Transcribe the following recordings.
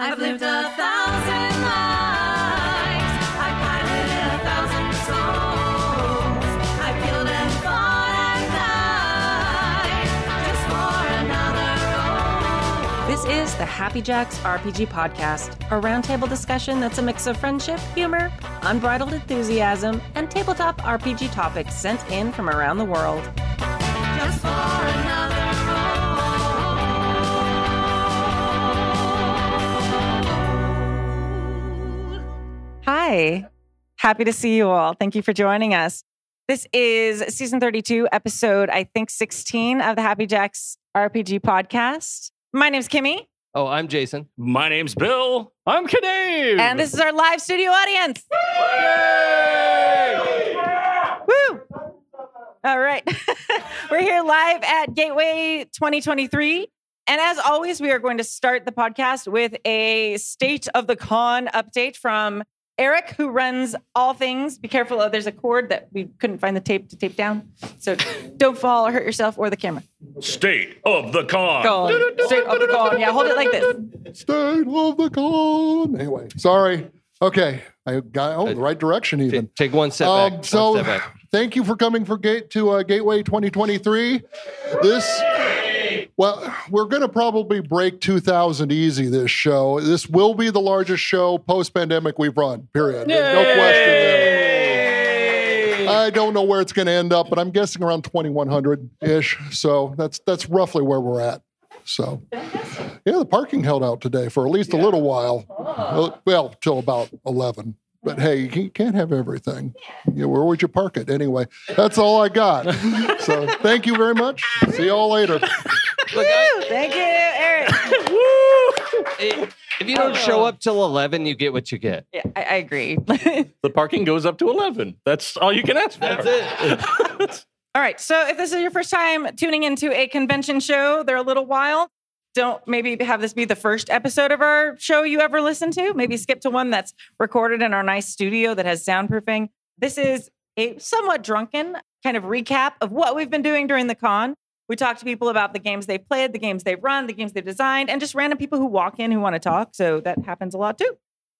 I've lived a thousand lives. I've piloted a thousand souls. I've killed and fought and died just for another role. This is the Happy Jacks RPG Podcast, a roundtable discussion that's a mix of friendship, humor, unbridled enthusiasm, and tabletop RPG topics sent in from around the world. Hi. Happy to see you all. Thank you for joining us. This is season 32, episode, I think 16 of the Happy Jacks RPG podcast. My name's Kimmy, Oh, I'm Jason. My name's Bill. I'm Knave. and this is our live studio audience. Woo! All right. We're here live at Gateway 2023. And as always, we are going to start the podcast with a state of the con update from Eric, who runs all things. Be careful, oh, there's a cord that we couldn't find the tape to tape down. So don't fall or hurt yourself or the camera. State of the con. Con. State of the con. Yeah, hold it like this. State of the con. Anyway, sorry. Okay, I got oh the right direction Ta- even. Take one step Um, back. so, one step back. thank you for coming for gate to uh, Gateway 2023. This, well, we're going to probably break 2,000 easy this show. This will be the largest show post pandemic we've run. Period. There's no question there. I don't know where it's going to end up, but I'm guessing around 2,100 ish. So that's that's roughly where we're at. So, yeah, the parking held out today for at least a little while. Well, Well, till about 11. But hey, you can't- can't have everything. Yeah, where would you park it anyway? That's all I got. so, thank you very much. See y'all later. Look, I- Thank you, Eric. i- if you don't show up till 11, you get what you get. Yeah, I, I agree. The parking goes up to 11. That's all you can ask for. That's it. All right. So if this is your first time tuning into a convention show, they're a little while. Don't maybe have this be the first episode of our show you ever listen to. Maybe skip to one that's recorded in our nice studio that has soundproofing. This is a somewhat drunken kind of recap of what we've been doing during the con. We talk to people about the games they've played, the games they've run, the games they've designed, and just random people who walk in who want to talk. So that happens a lot too.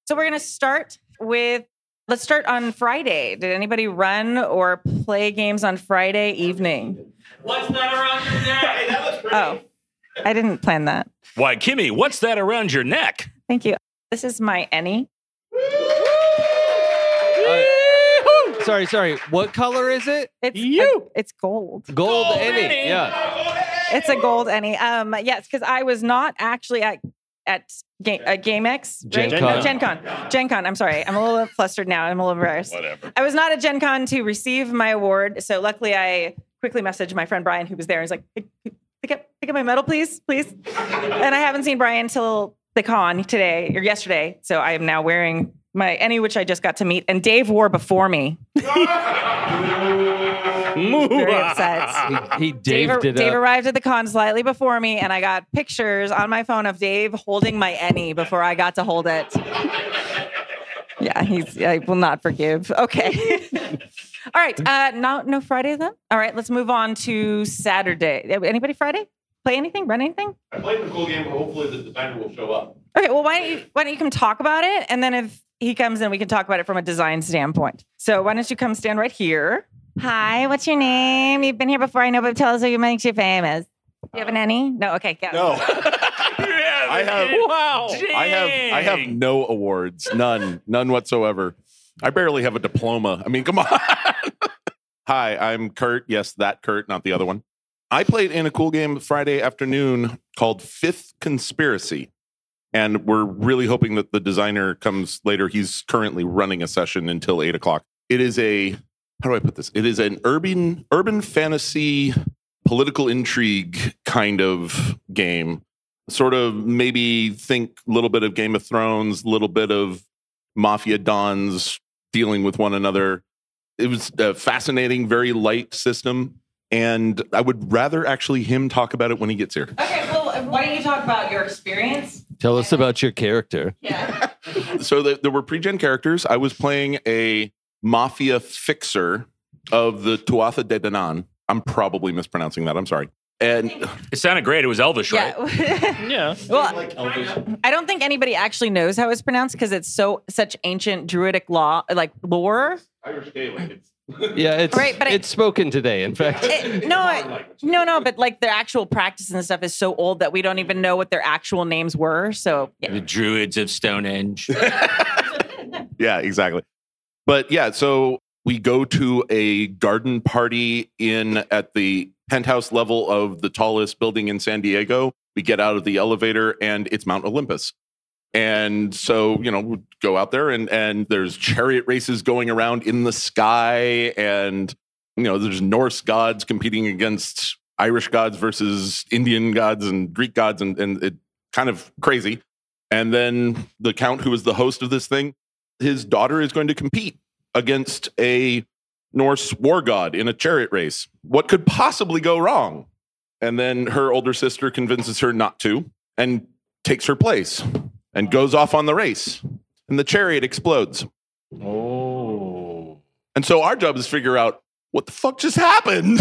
So we're going to start with Let's start on Friday. Did anybody run or play games on Friday evening? What's that around your neck? Oh, I didn't plan that. Why, Kimmy, what's that around your neck? Thank you. This is my ENnie. Uh, sorry, sorry. What color is it? It's You. it's gold. Gold, Gold ENnie. ENnie. Yeah. It's a gold ENnie. Um, yes, because I was not actually at at Game uh, GameX. Gen right? Con. No, Gen Con. Gen Con. I'm sorry. I'm a little flustered now. I'm a little embarrassed. Whatever. I was not at Gen Con to receive my award. So luckily I quickly messaged my friend Brian, who was there. He's like, pick, pick up, pick up my medal, please, please. And I haven't seen Brian till the con today or yesterday. So I am now wearing my ENnie which I just got to meet. And Dave wore before me. Very upset. He, he Dave, daved Dave arrived at the con slightly before me, and I got pictures on my phone of Dave holding my ENnie before I got to hold it. Yeah, he's. I will not forgive. Okay. All right. Uh, no, no Friday then. All right. Let's move on to Saturday. Anybody Friday? Play anything? Run anything? I played the cool game, but hopefully the designer will show up. Okay. Well, why don't you why don't you come talk about it, and then if he comes in, we can talk about it from a design standpoint. So why don't you come stand right here? Hi. What's your name? You've been here before. I know, but tell us what makes you famous. You have an ENnie? No. Okay. Go. No, I have- Wow. I have I have no awards, none, none whatsoever. I barely have a diploma. I mean, come on. Hi, I'm Kurt. Yes, that Kurt, not the other one. I played in a cool game Friday afternoon called Fifth Conspiracy. And we're really hoping that the designer comes later. He's currently running a session until eight o'clock. It is a how do I put this? It is an urban urban fantasy political intrigue kind of game. Sort of maybe think a little bit of Game of Thrones, a little bit of mafia dons dealing with one another. It was a fascinating, very light system. And I would rather actually him talk about it when he gets here. Okay. Well, why don't you talk about your experience? Tell us about your character. Yeah. so the, there were pre-gen characters. I was playing a mafia fixer of the Tuatha De Danann. I'm probably mispronouncing that. I'm sorry. And It sounded great. It was Elvish, right? Yeah. Yeah. well, I don't think anybody actually knows how it's pronounced because it's so such ancient druidic law, like lore. Irish Gaelic, it's Yeah, it's Right, but I- it's spoken today. In fact, It- no, I- no, no, but like their actual practice and stuff is so old that we don't even know what their actual names were. So yeah. The Druids of Stonehenge. yeah, exactly. But yeah, so we go to a garden party in at the penthouse level of the tallest building in San Diego. We get out of the elevator and it's Mount Olympus. And so, you know, we'd go out there and and there's chariot races going around in the sky and you know, there's Norse gods competing against Irish gods versus Indian gods and Greek gods and and it kind of crazy. And then the count who is the host of this thing his daughter is going to compete against a Norse war god in a chariot race. What could possibly go wrong? And then her older sister convinces her not to and takes her place and goes off on the race. And the chariot explodes. Oh. And so our job is to figure out what the fuck just happened.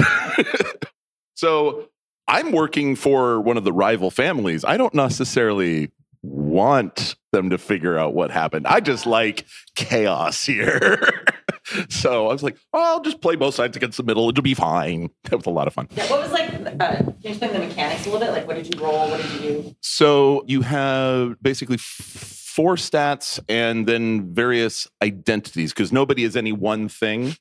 so I'm working for one of the rival families. I don't necessarily want them to figure out what happened. I just like chaos here. so I was like, oh, I'll just play both sides against the middle. It'll be fine. That was a lot of fun. Yeah, what was like? Uh, can you explain the mechanics a little bit? Like, what did you roll? What did you do? So you have basically four stats and then various identities because nobody is any one thing.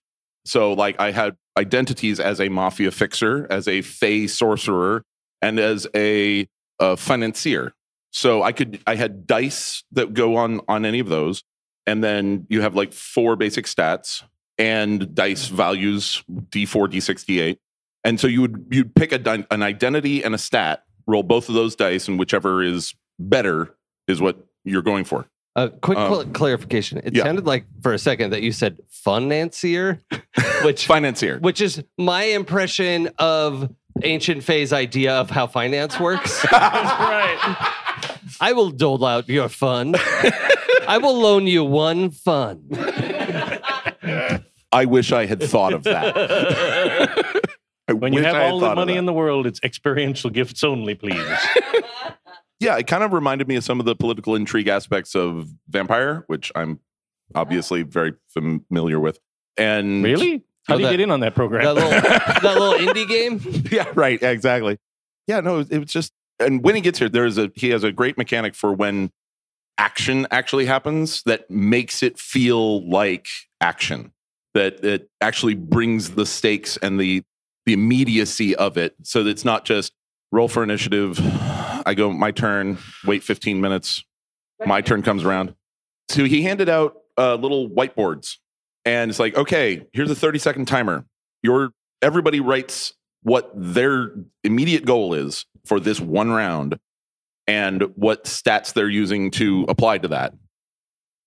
So, like, I had identities as a mafia fixer, as a fey sorcerer, and as a, uh financier. So I could, I had dice that go on on any of those, and then you have like four basic stats and dice values d4, d6, d8, and so you would you'd pick a, an identity and a stat, roll both of those dice, and whichever is better is what you're going for. a quick Um, cl- clarification. It yeah. sounded like for a second that you said financier, which Financier. which is my impression of ancient phase idea of how finance works. That's right. I will dole out your fun. I will loan you one fun. I wish I had thought of that. I When you have I all the money in the world, it's experiential gifts only, please. yeah, it kind of reminded me of some of the political intrigue aspects of Vampire, which I'm obviously very familiar with. And really? How Oh, do you that- get in on that program? That little, that little indie game. yeah, right, exactly. Yeah, no, it was just and when he gets here, there's a he has a great mechanic for when action actually happens that makes it feel like action. That it actually brings the stakes and the the immediacy of it. So that it's not just roll for initiative. I go my turn, wait 15 minutes, my turn comes around. So he handed out uh, little whiteboards, and it's like, okay, here's a 30 second timer. Your everybody writes what their immediate goal is for this one round and what stats they're using to apply to that.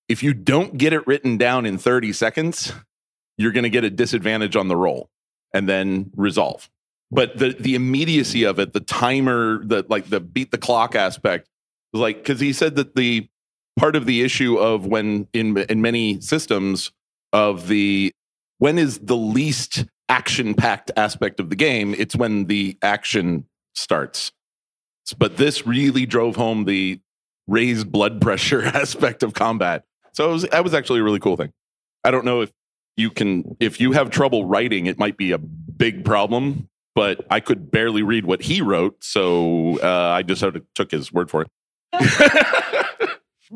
If you don't get it written down in 30 seconds, you're going to get a disadvantage on the roll and then resolve. But the the immediacy of it, the timer, the like the beat the clock aspect, like because he said that the part of the issue of when in in many systems of the when is the least action packed aspect of the game it's when the action starts but this really drove home the raised blood pressure aspect of combat so it was that was actually a really cool thing i don't know if you can if you have trouble writing it might be a big problem but i could barely read what he wrote so uh, i just sort of took his word for it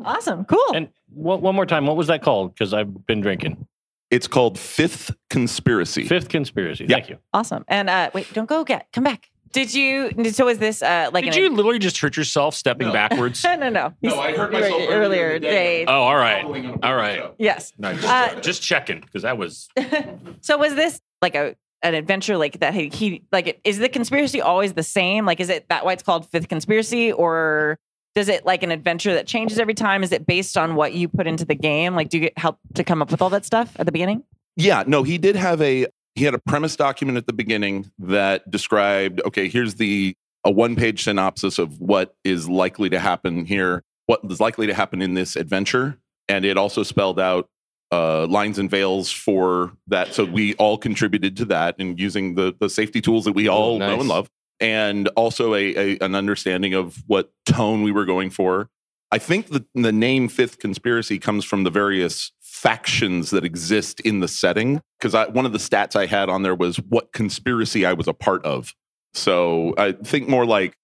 Awesome, cool. and one, one more time, what was that called? Because I've been drinking. It's called fifth conspiracy Fifth conspiracy. Yeah. Thank you. awesome. And uh, wait, don't go get. Come back. Did you? So was this uh, like Did an? you literally just hurt yourself stepping No. backwards? no, no, no. No, I hurt You myself earlier earlier in the day. day. Oh, all right. Following on a All show. Yes. No, just, Uh, just checking because that was so was this like a an adventure like that? He, he like is the conspiracy always the same? Like, is it that why it's called Fifth Conspiracy, or does it like an adventure that changes every time? Is it based on what you put into the game? Like, do you get help to come up with all that stuff at the beginning? Yeah, no, he did have a he had a premise document at the beginning that described okay, here's the a one-page synopsis of what is likely to happen here, what is likely to happen in this adventure, and it also spelled out uh, lines and veils for that. So we all contributed to that and using the the safety tools that we all know nice. and love. And also a, a an understanding of what tone we were going for. I think the, the name Fifth Conspiracy comes from the various factions that exist in the setting. Because one of the stats I had on there was what conspiracy I was a part of. So I think more like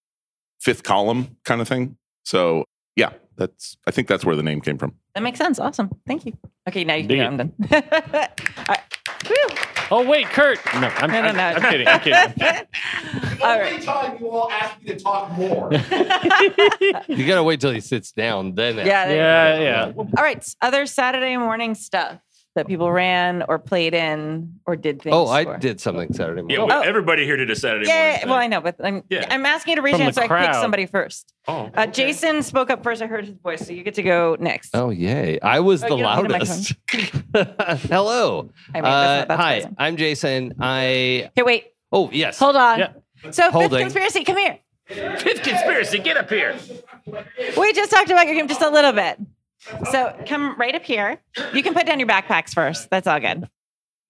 fifth column kind of thing. So yeah, that's I think that's where the name came from. That makes sense. Awesome. Thank you. Okay, now you can Dig go. I'm done. All right. Oh wait, Kurt. No, I'm, No, no, I'm, no. I'm kidding. I'm kidding. All right. time you all asked me to talk more. You gotta wait till he sits down, then. Yeah. Yeah, yeah. All right. Other Saturday morning stuff that people ran or played in or did things. Oh, I for. did something Saturday morning. Yeah, we- Oh. everybody here did a Saturday Yeah, morning. well, I know, but I'm Yeah. I'm asking you to raise From your hand so I pick somebody first. Oh, Uh, Jason spoke up first. I heard his voice, so you get to go next. Oh yay! I was Oh, the you don't need a loudest. Hello. I mean, that's Uh, hi, present. I'm Jason. I Okay, wait. oh yes. Hold on. Yeah. So, fifth conspiracy, come here. Fifth conspiracy, get up here. We just talked about your game just a little bit. So come right up here. You can put down your backpacks first. That's all good.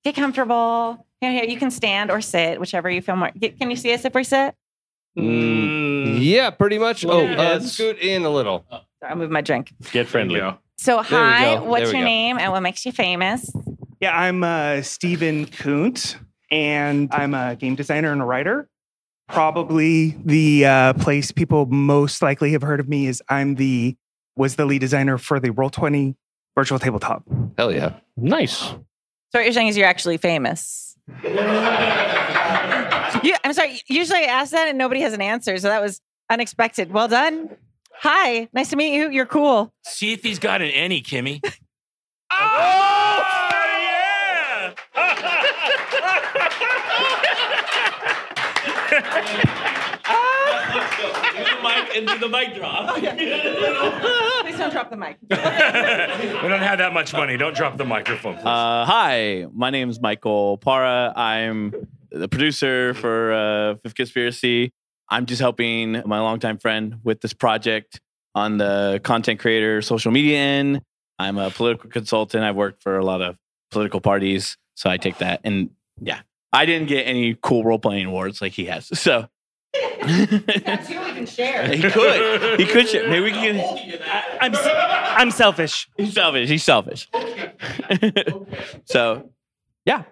Get comfortable. Here, here. You can stand or sit, whichever you feel more. Get, can you see us if we sit? Mm, yeah, pretty much. Oh, Yeah. uh, scoot in a little. Sorry, I'll move my drink. Get friendly. There you go. So hi, what's your go. name and what makes you famous? Yeah, I'm uh, Stephen Kunt, and I'm a game designer and a writer. Probably the uh, place people most likely have heard of me is I'm the was the lead designer for the Roll20 virtual tabletop. Hell yeah. Nice. So what you're saying is you're actually famous. You, I'm sorry. Usually I ask that and nobody has an answer, so that was unexpected. Well done. Hi, nice to meet you. You're cool. See if he's got an ENnie, Kimmy. Oh, and do the mic drop. Please don't drop the mic. we don't have that much money. Don't drop the microphone. please. Uh, hi, my name is Michael Para. I'm the producer for uh, Fifth Conspiracy. I'm just helping my longtime friend with this project on the content creator social media end. I'm a political consultant. I've worked for a lot of political parties, so I take that. And yeah, I didn't get any cool role playing awards like he has. So That's you we can share. he could, he could share. Maybe we can. I'm s- I'm selfish. He's selfish. He's selfish. so yeah,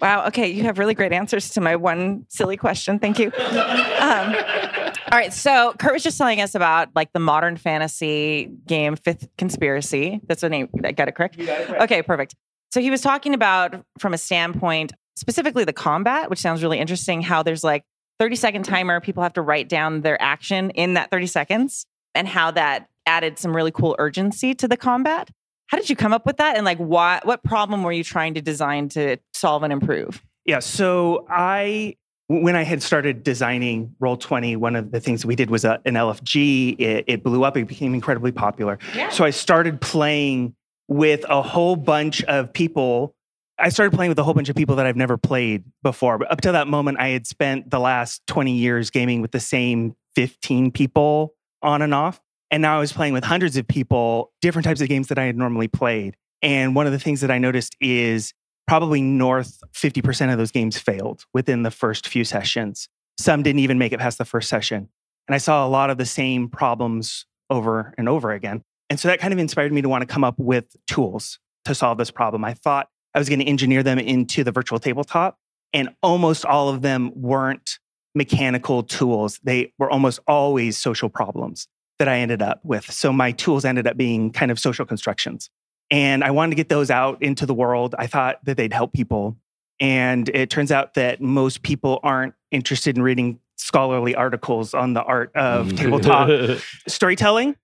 Wow. Okay. You have really great answers to my one silly question. Thank you. Um, all right. So Kurt was just telling us about like the modern fantasy game Fifth Conspiracy. That's the name. I got it correct. Okay. Perfect. So he was talking about from a standpoint, specifically the combat, which sounds really interesting. How there's like 30 second timer. People have to write down their action in that 30 seconds, and how that added some really cool urgency to the combat. How did you come up with that? And like, why? What problem were you trying to design to solve and improve? Yeah. So I, when I had started designing Roll20, one of the things we did was a, an LFG. It, it blew up. It became incredibly popular. Yeah. So I started playing with a whole bunch of people. I started playing with a whole bunch of people that I've never played before. But up to that moment, I had spent the last 20 years gaming with the same 15 people on and off. And now I was playing with hundreds of people, different types of games that I had normally played. And one of the things that I noticed is probably north 50% of those games failed within the first few sessions. Some didn't even make it past the first session. And I saw a lot of the same problems over and over again. And so that kind of inspired me to want to come up with tools to solve this problem. I thought I was going to engineer them into the virtual tabletop, and almost all of them weren't mechanical tools. They were almost always social problems that I ended up with. So my tools ended up being kind of social constructions. And I wanted to get those out into the world. I thought that they'd help people. And it turns out that most people aren't interested in reading scholarly articles on the art of mm. tabletop storytelling.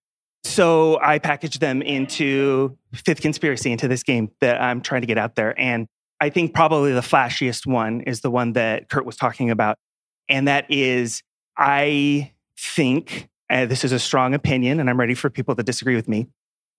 So I packaged them into Fifth Conspiracy, into this game that I'm trying to get out there. And I think probably the flashiest one is the one that Kurt was talking about. And that is, I think, this is a strong opinion, and I'm ready for people to disagree with me,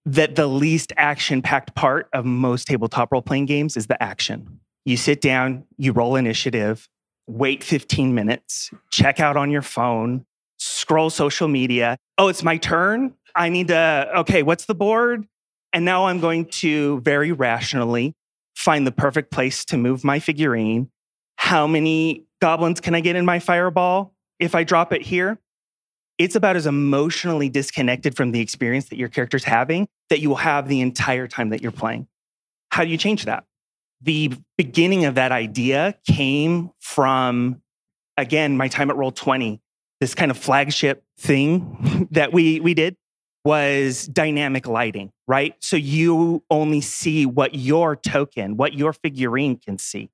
that the least action packed part of most tabletop role playing games is the action. You sit down, you roll initiative, wait 15 minutes, check out on your phone, scroll social media. Oh, it's my turn. I need to, okay, what's the board? And now I'm going to very rationally find the perfect place to move my figurine. How many goblins can I get in my fireball? if I drop it here, it's about as emotionally disconnected from the experience that your character's having that you will have the entire time that you're playing. How do you change that? The beginning of that idea came from, again, my time at Roll20. This kind of flagship thing that we, we did was dynamic lighting, right? So you only see what your token, what your figurine can see.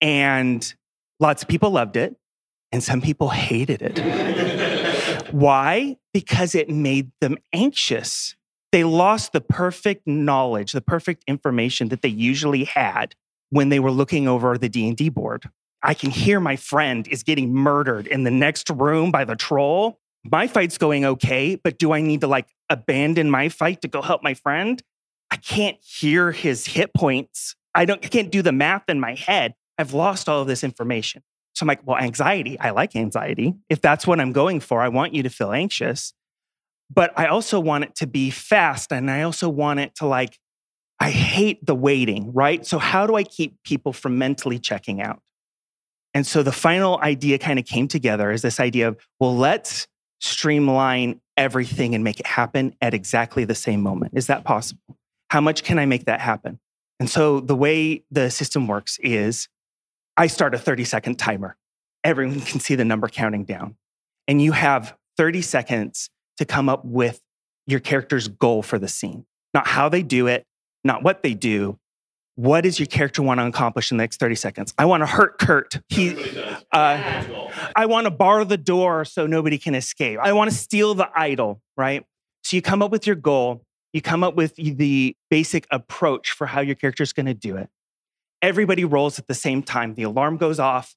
And lots of people loved it, and some people hated it. Why? Because it made them anxious. They lost the perfect knowledge, the perfect information that they usually had when they were looking over the D&D board. I can hear my friend is getting murdered in the next room by the troll. My fight's going okay, but do I need to like abandon my fight to go help my friend? I can't hear his hit points. I don't I can't do the math in my head. I've lost all of this information. So I'm like, well, anxiety, I like anxiety. If that's what I'm going for, I want you to feel anxious. But I also want it to be fast. And I also want it to like, I hate the waiting, right? So how do I keep people from mentally checking out? And so the final idea kind of came together is this idea of, well, let's streamline everything and make it happen at exactly the same moment. Is that possible? How much can I make that happen? And so the way the system works is I start a 30 second timer. Everyone can see the number counting down. And you have 30 seconds to come up with your character's goal for the scene. Not how they do it, not what they do. What does your character want to accomplish in the next 30 seconds? I want to hurt Kurt. He, uh, I want to bar the door so nobody can escape. I want to steal the idol, right? So you come up with your goal, you come up with the basic approach for how your character is going to do it. Everybody rolls at the same time. The alarm goes off,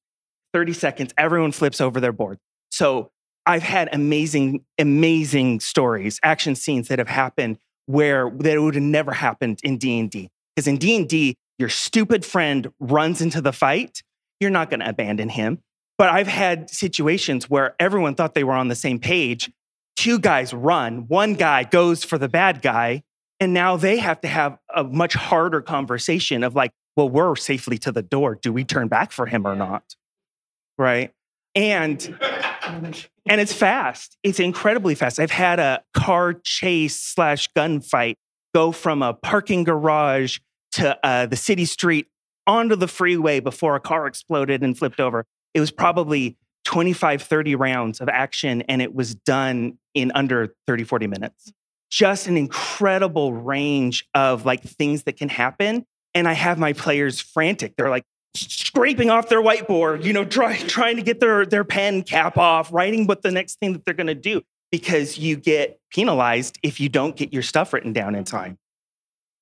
30 seconds, everyone flips over their board. So I've had amazing, amazing stories, action scenes that have happened where that would have never happened in D&D. Because in D&D, your stupid friend runs into the fight, you're not going to abandon him. But I've had situations where everyone thought they were on the same page. Two guys run, one guy goes for the bad guy, and now they have to have a much harder conversation of like, well, we're safely to the door. Do we turn back for him or not? Right. And and it's fast. It's incredibly fast. I've had a car chase slash gunfight go from a parking garage to uh, the city street onto the freeway before a car exploded and flipped over. It was probably 25, 30 rounds of action, and it was done in under 30, 40 minutes. Just an incredible range of like things that can happen. And I have my players frantic. They're like, scraping off their whiteboard, you know, try, trying to get their, their pen cap off, writing what the next thing that they're going to do because you get penalized if you don't get your stuff written down in time.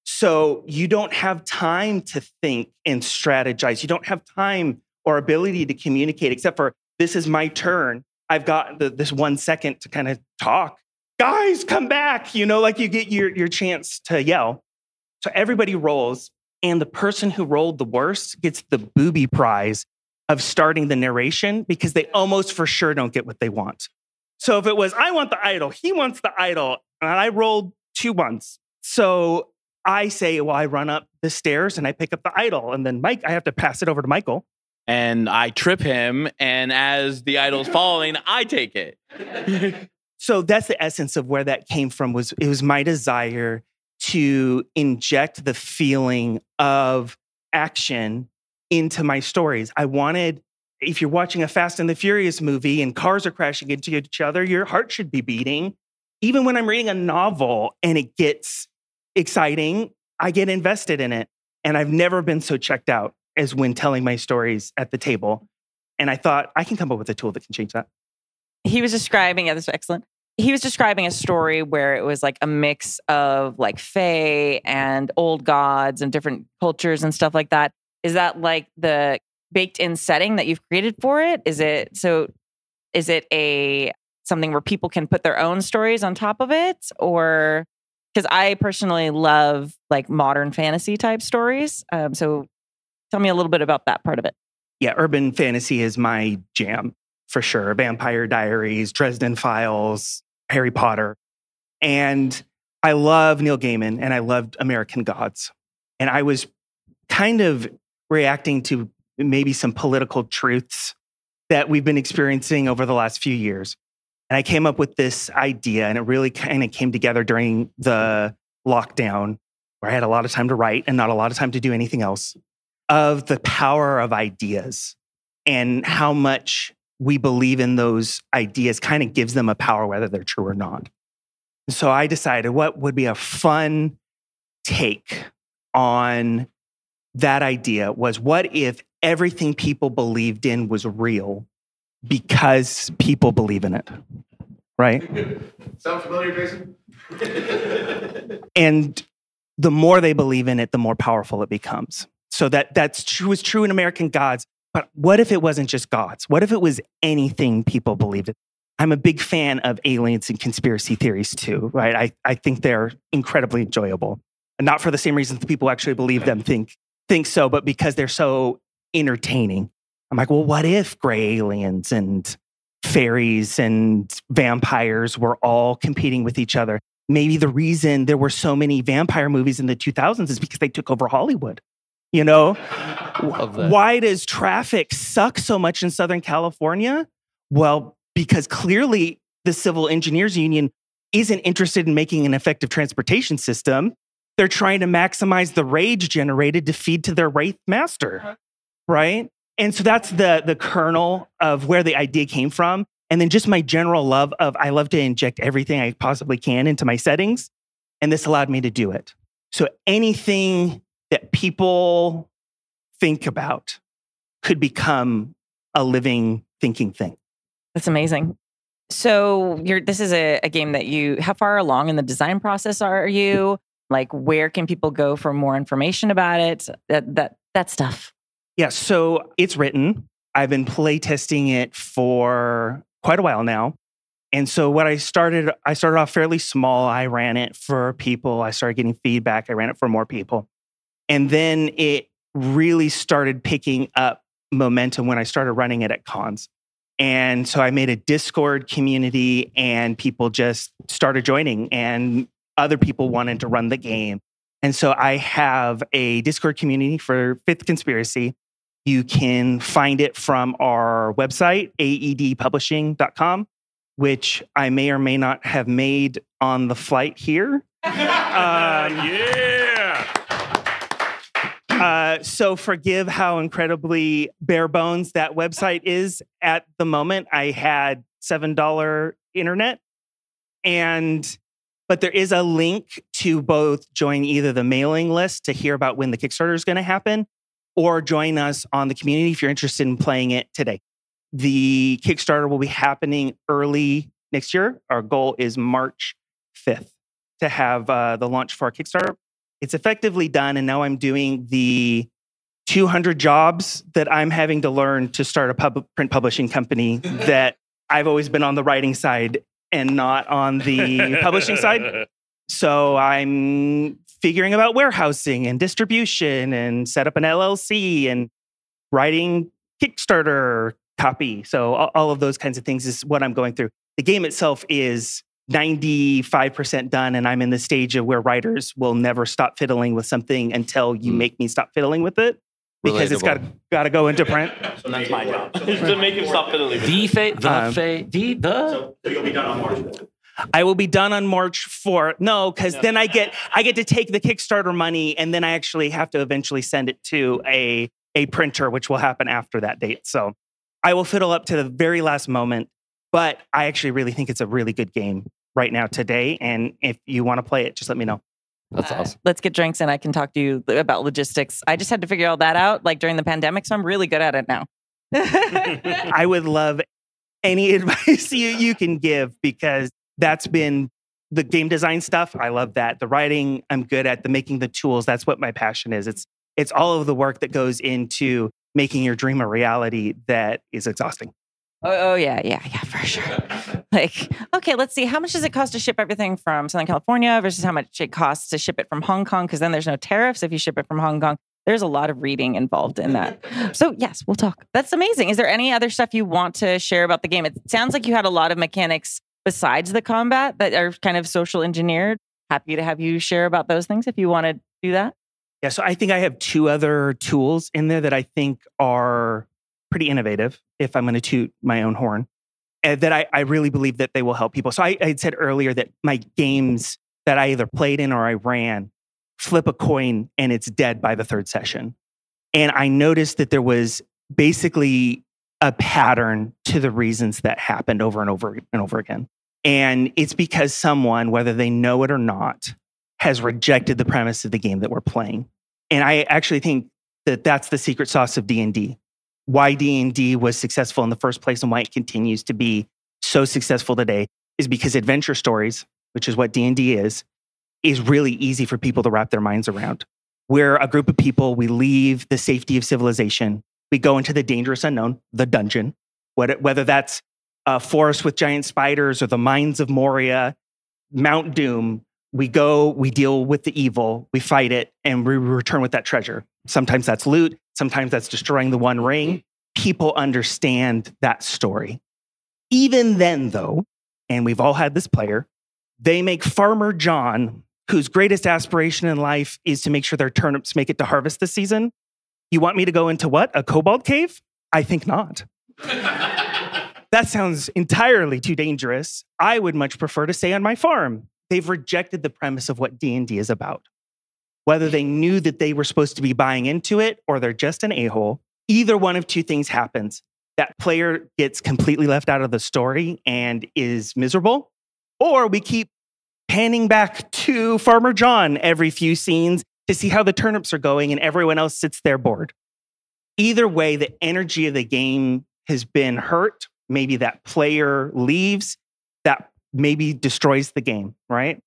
So you don't have time to think and strategize. You don't have time or ability to communicate, except for this is my turn. I've got the, this one second to kind of talk. Guys, come back. You know, like you get your, your chance to yell. So everybody rolls and the person who rolled the worst gets the booby prize of starting the narration because they almost for sure don't get what they want. So if it was, I want the idol, he wants the idol, and I rolled two ones. So I say, well, I run up the stairs and I pick up the idol, and then Mike, I have to pass it over to Michael. And I trip him, and as the idol's falling, I take it. so that's the essence of where that came from was it was my desire to inject the feeling of action into my stories. I wanted, if you're watching a Fast and the Furious movie and cars are crashing into each other, your heart should be beating. Even when I'm reading a novel and it gets exciting, I get invested in it. And I've never been so checked out as when telling my stories at the table. And I thought I can come up with a tool that can change that. He was describing, yeah, this is excellent he was describing a story where it was like a mix of like fae and old gods and different cultures and stuff like that. Is that like the baked in setting that you've created for it? Is it so is it a something where people can put their own stories on top of it or because I personally love like modern fantasy type stories. Um, so tell me a little bit about that part of it. Yeah, urban fantasy is my jam for sure. Vampire Diaries, Dresden Files, Harry Potter. And I love Neil Gaiman and I loved American Gods. And I was kind of reacting to maybe some political truths that we've been experiencing over the last few years. And I came up with this idea, and it really kind of came together during the lockdown, where I had a lot of time to write and not a lot of time to do anything else, of the power of ideas and how much we believe in those ideas kind of gives them a power, whether they're true or not. So I decided what would be a fun take on that idea was what if everything people believed in was real because people believe in it, right? Sound familiar, Jason? and the more they believe in it, the more powerful it becomes. So that that's true is true in American gods. But what if it wasn't just gods? What if it was anything people believed in? I'm a big fan of aliens and conspiracy theories too, right? I, I think they're incredibly enjoyable. And not for the same reasons the people who actually believe them think think so, but because they're so entertaining. I'm like, well, what if gray aliens and fairies and vampires were all competing with each other? Maybe the reason there were so many vampire movies in the 2000s is because they took over Hollywood. You know, why does traffic suck so much in Southern California? Well, because clearly the Civil Engineers Union isn't interested in making an effective transportation system. They're trying to maximize the rage generated to feed to their wraith master, uh-huh. right? And so that's the the kernel of where the idea came from. And then just my general love of I love to inject everything I possibly can into my settings. And this allowed me to do it. So anything that people think about could become a living thinking thing. That's amazing. So you're this is a, a game that you how far along in the design process are you? Like where can people go for more information about it? That that that stuff. Yeah, so it's written. I've been playtesting it for quite a while now. And so what I started, I started off fairly small. I ran it for people. I started getting feedback. I ran it for more people. And then it really started picking up momentum when I started running it at cons. And so I made a Discord community and people just started joining and other people wanted to run the game. And so I have a Discord community for Fifth Conspiracy. You can find it from our website, aedpublishing.com, which I may or may not have made on the flight here. Um, yeah. uh, so forgive how incredibly bare bones that website is at the moment. I had $7 internet and but there is a link to both join either the mailing list to hear about when the Kickstarter is going to happen or join us on the community if you're interested in playing it today. The Kickstarter will be happening early next year. Our goal is March 5th to have uh, the launch for our Kickstarter. It's effectively done, and now I'm doing the 200 jobs that I'm having to learn to start a pub- print publishing company that I've always been on the writing side and not on the publishing side. So I'm figuring about warehousing and distribution and set up an LLC and writing Kickstarter copy. So all, all of those kinds of things is what I'm going through. The game itself is 95% done and I'm in the stage of where writers will never stop fiddling with something until you Hmm. make me stop fiddling with it because it's got got to go into print. So that's my job. is to make him stop fiddling. with it. The fa- the Um, fa- the the. I will be done on March 4th. No, because then I get I get to take the Kickstarter money and then I actually have to eventually send it to a a printer, which will happen after that date. So I will fiddle up to the very last moment, but I actually really think it's a really good game right now today. And if you want to play it, just let me know. That's Uh, awesome. Let's get drinks and I can talk to you about logistics. I just had to figure all that out like during the pandemic, so I'm really good at it now. I would love any advice you, you can give because that's been the game design stuff. I love that. The writing, I'm good at the making the tools. That's what my passion is. It's it's all of the work that goes into making your dream a reality that is exhausting. Oh, oh yeah, yeah, yeah, for sure. Like, okay, let's see. How much does it cost to ship everything from Southern California versus how much it costs to ship it from Hong Kong? Because then there's no tariffs if you ship it from Hong Kong. There's a lot of reading involved in that. So, yes, we'll talk. That's amazing. Is there any other stuff you want to share about the game? It sounds like you had a lot of mechanics besides the combat that are kind of social engineered. Happy to have you share about those things if you want to do that. Yeah, so I think I have two other tools in there that I think are pretty innovative, if I'm going to toot my own horn, and that I, I really believe that they will help people. So I, I said earlier that my games that I either played in or I ran flip a coin and it's dead by the third session. And I noticed that there was basically a pattern to the reasons that happened over and over and over again. And it's because someone, whether they know it or not, has rejected the premise of the game that we're playing. And I actually think that that's the secret sauce of D&D. Why D&D was successful in the first place and why it continues to be so successful today is because adventure stories, which is what D&D is, is really easy for people to wrap their minds around. We're a group of people, we leave the safety of civilization, we go into the dangerous unknown, the dungeon, whether that's a forest with giant spiders or the mines of Moria, Mount Doom. We go, we deal with the evil, we fight it, and we return with that treasure. Sometimes that's loot, sometimes that's destroying the one ring. People understand that story. Even then, though, and we've all had this player, they make Farmer John, whose greatest aspiration in life is to make sure their turnips make it to harvest this season. You want me to go into what? A kobold cave? I think not. that sounds entirely too dangerous. I would much prefer to stay on my farm. They've rejected the premise of what D&D is about. Whether they knew that they were supposed to be buying into it or they're just an a-hole, either one of two things happens. That player gets completely left out of the story and is miserable, or we keep panning back to Farmer John every few scenes to see how the turnips are going and everyone else sits there bored. Either way, the energy of the game has been hurt. Maybe that player leaves, that maybe destroys the game, right?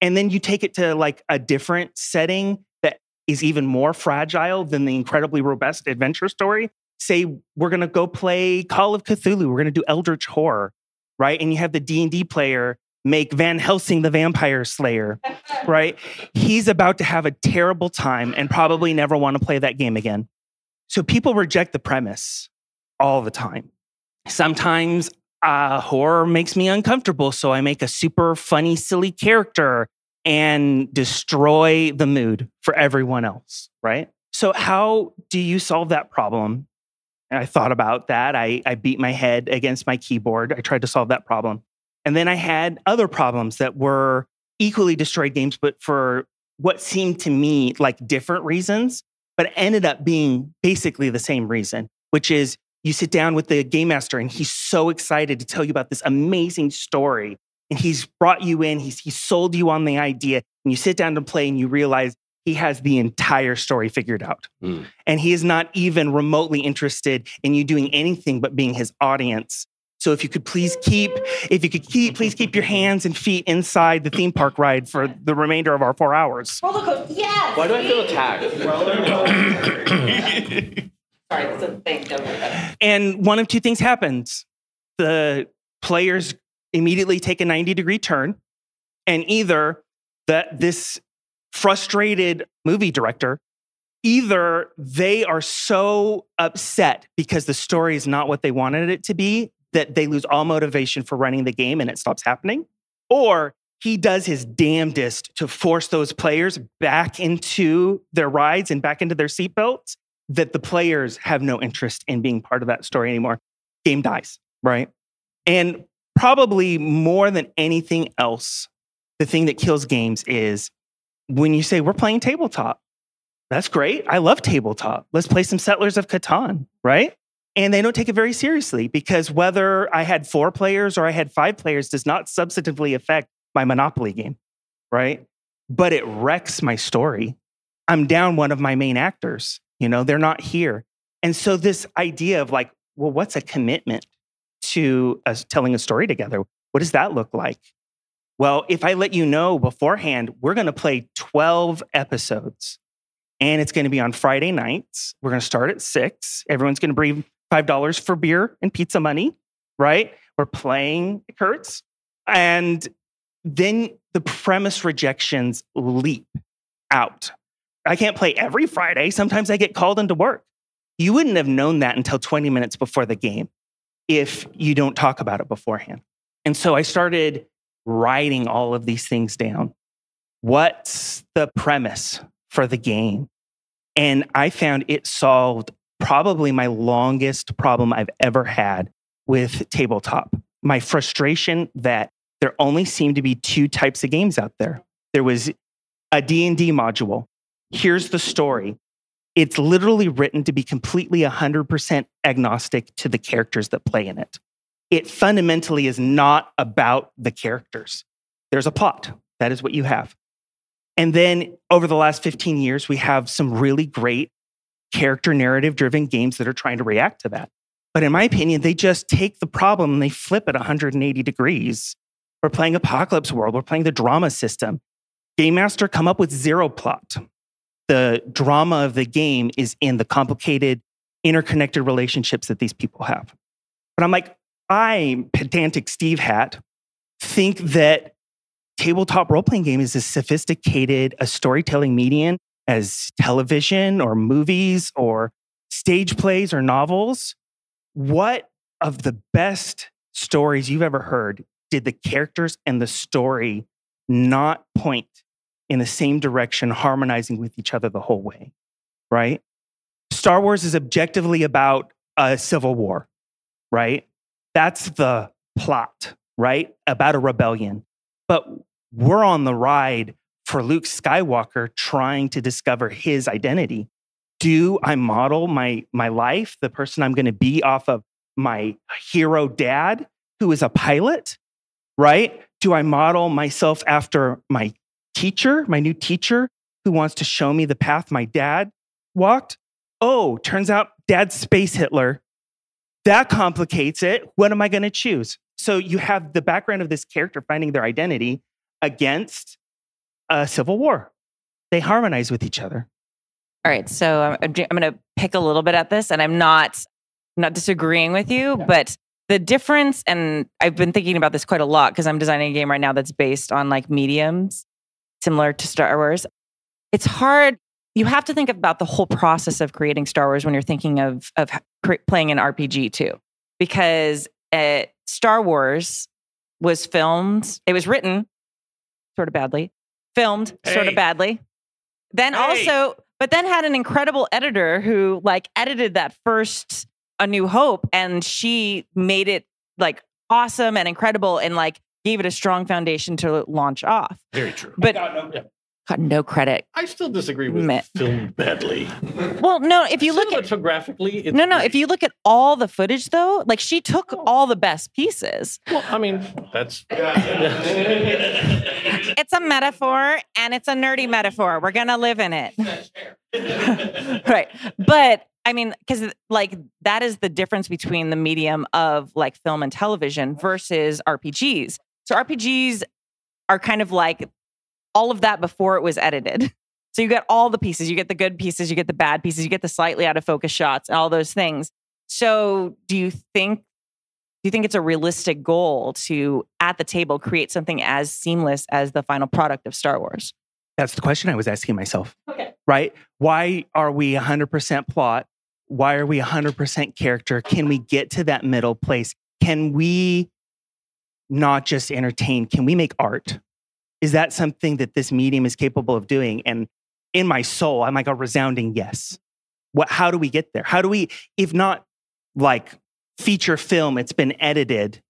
And then you take it to like a different setting that is even more fragile than the incredibly robust adventure story. Say we're going to go play Call of Cthulhu, we're going to do Eldritch Horror, right? And you have the D&D player make Van Helsing the vampire slayer, right? He's about to have a terrible time and probably never want to play that game again. So people reject the premise all the time. Sometimes uh, horror makes me uncomfortable, so I make a super funny, silly character and destroy the mood for everyone else, right? So, how do you solve that problem? And I thought about that. I, I beat my head against my keyboard. I tried to solve that problem. And then I had other problems that were equally destroyed games, but for what seemed to me like different reasons, but ended up being basically the same reason, which is you sit down with the game master and he's so excited to tell you about this amazing story. And he's brought you in, he's, he sold you on the idea, and you sit down to play and you realize he has the entire story figured out. Mm. And he is not even remotely interested in you doing anything but being his audience. So if you could please keep, if you could keep, please keep your hands and feet inside the theme park ride for the remainder of our four hours. Roller coaster. Yes. Why do I feel attacked? Sorry, that's a thing. Don't worry about it. And one of two things happens. The players immediately take a 90 degree turn, and either that this frustrated movie director, either they are so upset because the story is not what they wanted it to be that they lose all motivation for running the game and it stops happening, or he does his damnedest to force those players back into their rides and back into their seatbelts that the players have no interest in being part of that story anymore. Game dies, right? And probably more than anything else, the thing that kills games is when you say, we're playing tabletop. That's great. I love tabletop. Let's play some Settlers of Catan, right? And they don't take it very seriously because whether I had four players or I had five players does not substantively affect my Monopoly game, right? But it wrecks my story. I'm down one of my main actors. You know, they're not here. And so, this idea of like, well, what's a commitment to us telling a story together? What does that look like? Well, if I let you know beforehand, we're going to play 12 episodes and it's going to be on Friday nights. We're going to start at six. Everyone's going to bring $5 for beer and pizza money, right? We're playing Kurtz. And then the premise rejections leap out. I can't play every Friday. Sometimes I get called into work. You wouldn't have known that until 20 minutes before the game if you don't talk about it beforehand. And so I started writing all of these things down. What's the premise for the game? And I found it solved probably my longest problem I've ever had with tabletop. My frustration that there only seemed to be two types of games out there. There was a D&D module. Here's the story. It's literally written to be completely 100% agnostic to the characters that play in it. It fundamentally is not about the characters. There's a plot. That is what you have. And then over the last 15 years, we have some really great character narrative driven games that are trying to react to that. But in my opinion, they just take the problem and they flip it 180 degrees. We're playing Apocalypse World, we're playing the drama system. Game Master come up with zero plot. The drama of the game is in the complicated, interconnected relationships that these people have. But I'm like, I, pedantic Steve Hat, think that tabletop role playing game is as sophisticated a storytelling medium as television or movies or stage plays or novels. What of the best stories you've ever heard did the characters and the story not point in the same direction, harmonizing with each other the whole way? Right? Star Wars is objectively about a civil war, right? That's the plot, right? About a rebellion. But we're on the ride for Luke Skywalker trying to discover his identity. Do I model my, my life, the person I'm going to be off of my hero dad, who is a pilot, right? Do I model myself after my teacher, my new teacher, who wants to show me the path my dad walked? Oh, turns out dad's space Hitler. That complicates it. What am I going to choose? So you have the background of this character finding their identity against a civil war. They harmonize with each other. All right, so I'm, I'm going to pick a little bit at this, and I'm not not disagreeing with you, but the difference, and I've been thinking about this quite a lot because I'm designing a game right now that's based on like mediums similar to Star Wars. It's hard. You have to think about the whole process of creating Star Wars when you're thinking of of cre- playing an RPG too, because uh, Star Wars was filmed. It was written sort of badly, filmed sort of badly. Then Hey. also, but then had an incredible editor who like edited that first A New Hope, and she made it like awesome and incredible, and like gave it a strong foundation to launch off. Very true. But Yeah. got no credit. I still disagree with Meh. filmed badly. Well, no, if you look at cinematographically, no, no, great. if you look at all the footage though, like she took Oh. all the best pieces. well, I mean, that's It's a metaphor and it's a nerdy metaphor. We're going to live in it. right. But I mean, because like that is the difference between the medium of like film and television versus RPGs. So RPGs are kind of like all of that before it was edited. So you get all the pieces, you get the good pieces, you get the bad pieces, you get the slightly out of focus shots, all those things. So do you think do you think it's a realistic goal to at the table create something as seamless as the final product of Star Wars? That's the question I was asking myself. Okay. Right? Why are we 100% plot? Why are we 100% character? Can we get to that middle place? Can we not just entertain? Can we make art? Is that something that this medium is capable of doing? And in my soul, I'm like a resounding yes. What, how do we get there? How do we, if not like feature film, it's been edited,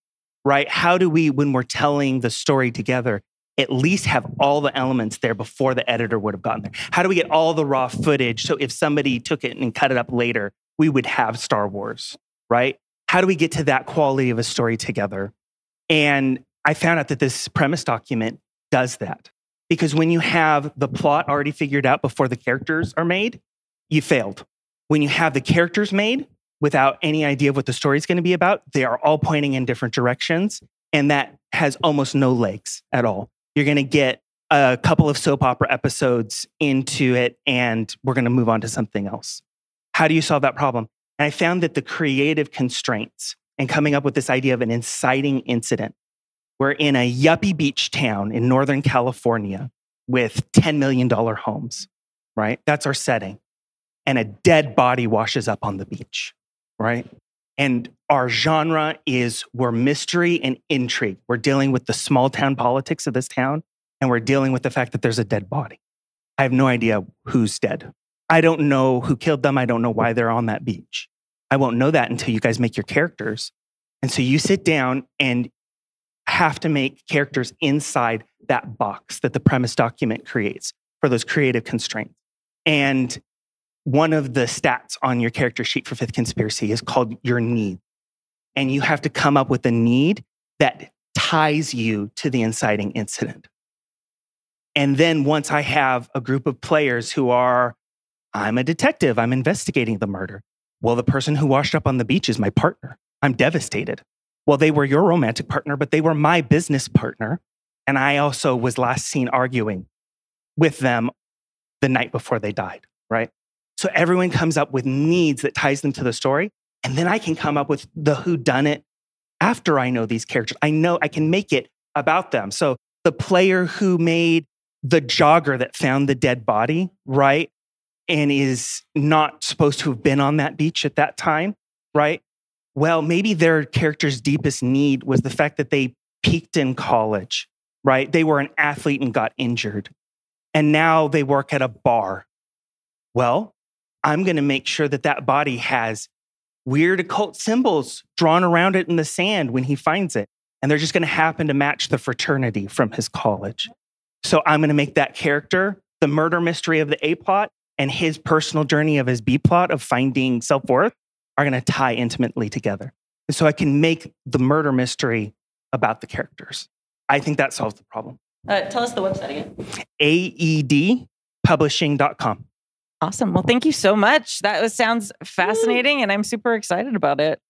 right? How do we, when we're telling the story together, at least have all the elements there before the editor would have gotten there? How do we get all the raw footage so if somebody took it and cut it up later, we would have Star Wars, right? How do we get to that quality of a story together? And I found out that this premise document does that. Because when you have the plot already figured out before the characters are made, you failed. When you have the characters made without any idea of what the story is going to be about, they are all pointing in different directions. And that has almost no legs at all. You're going to get a couple of soap opera episodes into it, and we're going to move on to something else. How do you solve that problem? And I found that the creative constraints and coming up with this idea of an inciting incident. We're in a yuppie beach town in Northern California with $10 million homes, right? That's our setting. And a dead body washes up on the beach, right? And our genre is we're mystery and intrigue. We're dealing with the small town politics of this town, and we're dealing with the fact that there's a dead body. I have no idea who's dead. I don't know who killed them. I don't know why they're on that beach. I won't know that until you guys make your characters. And so you sit down and have to make characters inside that box that the premise document creates for those creative constraints. And one of the stats on your character sheet for Fifth Conspiracy is called your need. And you have to come up with a need that ties you to the inciting incident. And then once I have a group of players who are, I'm a detective, I'm investigating the murder. Well, the person who washed up on the beach is my partner. I'm devastated. Well, they were your romantic partner, but they were my business partner. And I also was last seen arguing with them the night before they died, right? So everyone comes up with needs that ties them to the story. And then I can come up with the who done it after I know these characters. I know I can make it about them. So the player who made the jogger that found the dead body, right? And is not supposed to have been on that beach at that time, right? Well, maybe their character's deepest need was the fact that they peaked in college, right? They were an athlete and got injured. And now they work at a bar. Well, I'm going to make sure that that body has weird occult symbols drawn around it in the sand when he finds it. And they're just going to happen to match the fraternity from his college. So I'm going to make that character the murder mystery of the A plot and his personal journey of his B plot of finding self worth are going to tie intimately together. And so I can make the murder mystery about the characters. I think that solves the problem. Uh, tell us the website again. Aedpublishing.com. Awesome. Well, thank you so much. That was, sounds fascinating, and I'm super excited about it.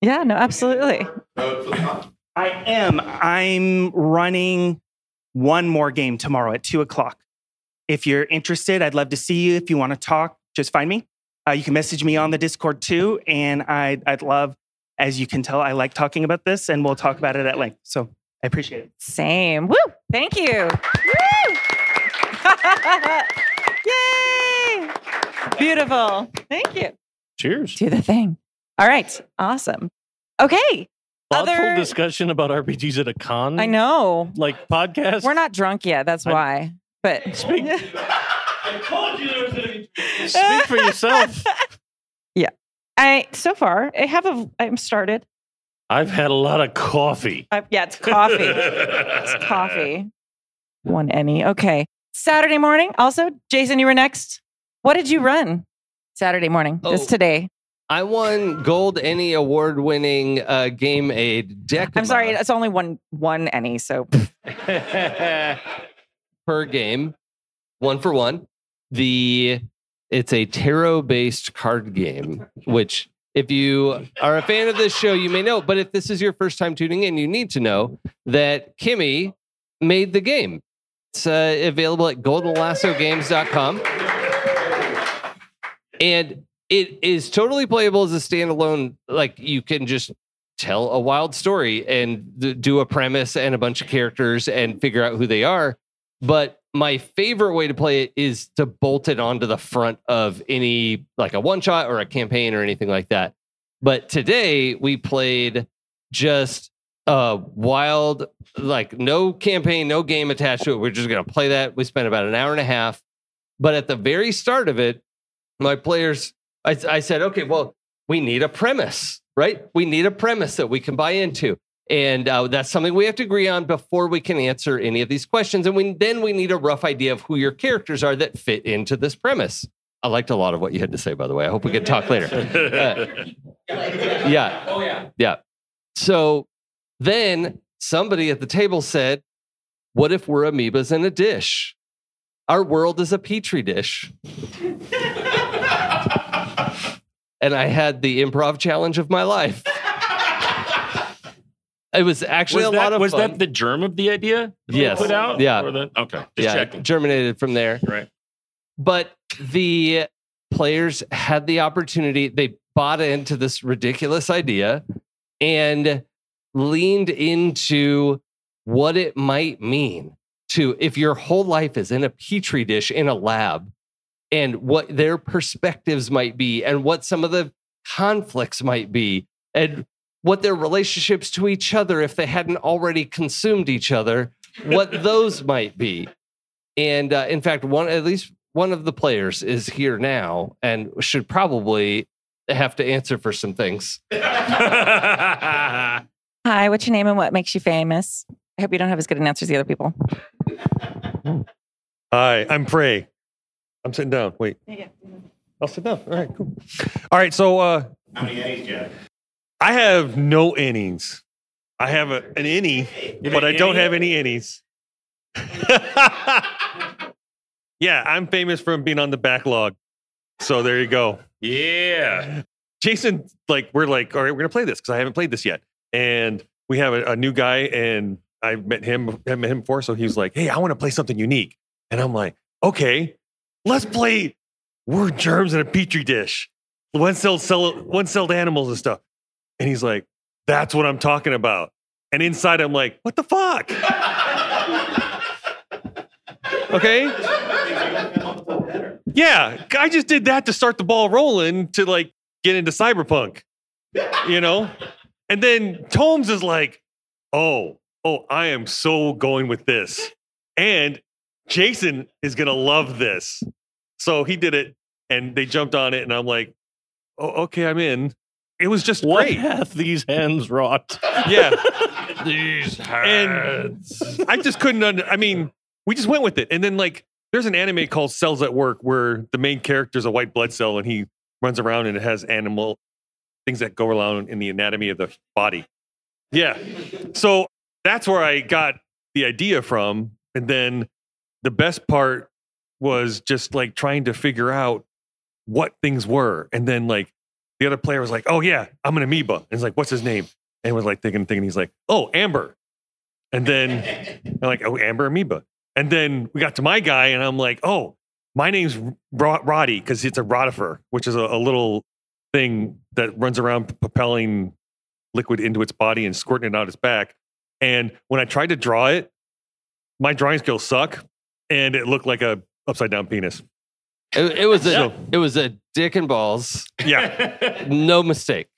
Yeah, no, absolutely. I am. I'm running one more game tomorrow at two o'clock. If you're interested, I'd love to see you. If you want to talk, just find me. Uh, you can message me on the Discord too. And I'd, I'd love, as you can tell, I like talking about this and we'll talk about it at length. So I appreciate it. Same. Woo! Thank you. Woo! Yay! Beautiful. Thank you. Cheers. Do the thing. All right. Awesome. Okay. Thoughtful Other- discussion about RPGs at a con. I know. Like podcast. We're not drunk yet. That's I- why. But Speak. I told you there was going to be. Speak for yourself. Yeah. I so far I have a I'm started. I've had a lot of coffee. I, yeah, it's coffee. it's coffee. One ENnie. Okay. Saturday morning. Also, Jason, you were next. What did you run Saturday morning? Oh. today. I won Gold ENnie award winning uh, Game Aid deck. I'm sorry, it's only one one ENnie. So per game, one for one. The it's a tarot based card game, which if you are a fan of this show, you may know. But if this is your first time tuning in, you need to know that Kimmy made the game. It's uh, available at goldenlassogames.com. And it is totally playable as a standalone. Like you can just tell a wild story and th- do a premise and a bunch of characters and figure out who they are. But my favorite way to play it is to bolt it onto the front of any like a one shot or a campaign or anything like that. But today we played just a wild, like no campaign, no game attached to it. We're just going to play that. We spent about an hour and a half. But at the very start of it, my players, I, I said, okay, well, we need a premise, right? We need a premise that we can buy into. And uh, that's something we have to agree on before we can answer any of these questions. And we, then we need a rough idea of who your characters are that fit into this premise. I liked a lot of what you had to say, by the way. I hope we can talk later. Uh, yeah. Oh, yeah. Yeah. So then somebody at the table said, What if we're amoebas in a dish? Our world is a petri dish. and I had the improv challenge of my life. It was actually was a that, lot of was fun. that the germ of the idea? Yes. Put out? Yeah. The- okay. Just yeah, checking. germinated from there. Right. But the players had the opportunity, they bought into this ridiculous idea and leaned into what it might mean to if your whole life is in a petri dish in a lab and what their perspectives might be and what some of the conflicts might be and what their relationships to each other if they hadn't already consumed each other what those might be and uh, in fact one at least one of the players is here now and should probably have to answer for some things. Hi, what's your name and what makes you famous? I hope you don't have as good an answer as the other people. Hi, I'm Prey. I'm sitting down. Wait. Yeah. I'll sit down. All right, cool. All right, so uh How many innings, Jack? I have no innings. I have a, an innie, but have I don't innie? have any innies. yeah, I'm famous from being on the backlog. So there you go. Yeah. Jason, like, we're like, all right, we're gonna play this because I haven't played this yet. And we have a, a new guy, and I met him, I met him before. So he's like, Hey, I want to play something unique. And I'm like, okay, let's play word germs in a petri dish. One celled cell one celled animals and stuff. And he's like, that's what I'm talking about. And inside I'm like, what the fuck? okay. Yeah, I just did that to start the ball rolling to like get into cyberpunk, you know? And then Tomes is like, oh, oh, I am so going with this. And Jason is going to love this. So he did it and they jumped on it. And I'm like, oh, okay, I'm in. It was just What great. hath these hands wrought? Yeah. These And I just couldn't. Under, I mean, we just went with it. And then like, there's an anime called Cells at Work where the main character is a white blood cell and he runs around and it has animal things that go around in the anatomy of the body. Yeah. So that's where I got the idea from. And then the best part was just like trying to figure out what things were. And then like the other player was like, oh yeah, I'm an amoeba. And it's like, what's his name? And was like thinking, thinking, he's like, oh, Amber. And then I'm like, oh, Amber Amoeba. And then we got to my guy, and I'm like, oh, my name's Ro- Roddy because it's a rotifer, which is a, a little thing that runs around propelling liquid into its body and squirting it out its back. And when I tried to draw it, my drawing skills suck, and it looked like a upside down penis. It, it was a So- it was a dick and balls. Yeah, No mistake.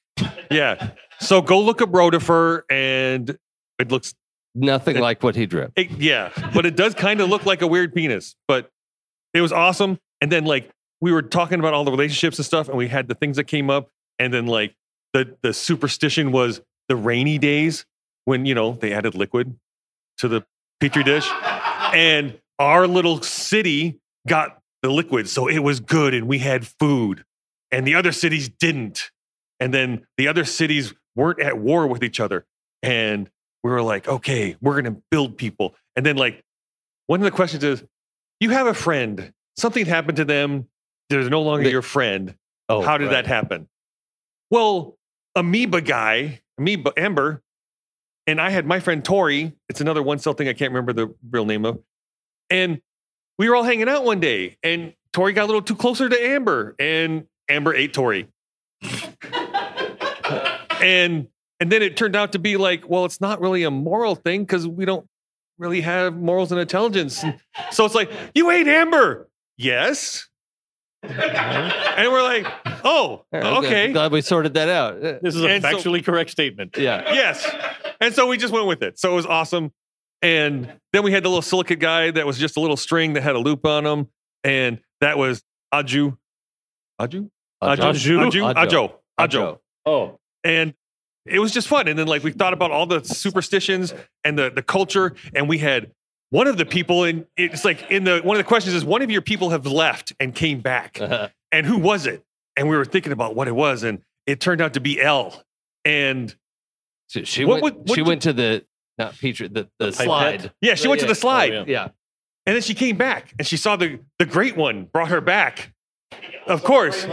yeah. So go look up rotifer, and it looks Nothing like what he drew. It, yeah, but it does kind of look like a weird penis, but it was awesome. And then like we were talking about all the relationships and stuff, and we had the things that came up, and then like the the superstition was the rainy days when you know they added liquid to the petri dish, and our little city got the liquid, so it was good, and we had food, and the other cities didn't, and then the other cities weren't at war with each other, and we were like, okay, we're going to build people. And then, like, one of the questions is, you have a friend, something happened to them, they're no longer They- your friend. Oh, How did right. that happen? Well, Amoeba guy, Amoeba Amber, and I had my friend Tori. It's another one cell thing I can't remember the real name of. And we were all hanging out one day, and Tori got a little too closer to Amber, and Amber ate Tori. and and then it turned out to be like, well, it's not really a moral thing because we don't really have morals and intelligence. And so it's like, you ate Amber. Yes. and we're like, oh, Yeah, I'm glad- okay. Glad we sorted that out. This is a And so- factually correct statement. Yeah. yes. And so we just went with it. So it was awesome. And then we had the little silicate guy that was just a little string that had a loop on him. And that was Aju. Aju? Ajo. Aju? Aju? Ajo. Ajo. Oh, And it was just fun. And then like we thought about all the superstitions and the the culture. And we had one of the people in it's like in the one of the questions is one of your people have left and came back. Uh-huh. And who was it? And we were thinking about what it was. And it turned out to be L. And So she What went. would- what she did- went to the not Petri the, the, The pipette? slide. yeah, she went to the oh, slide. Oh, Yeah. And then she came back and she saw the the great one brought her back. Of course.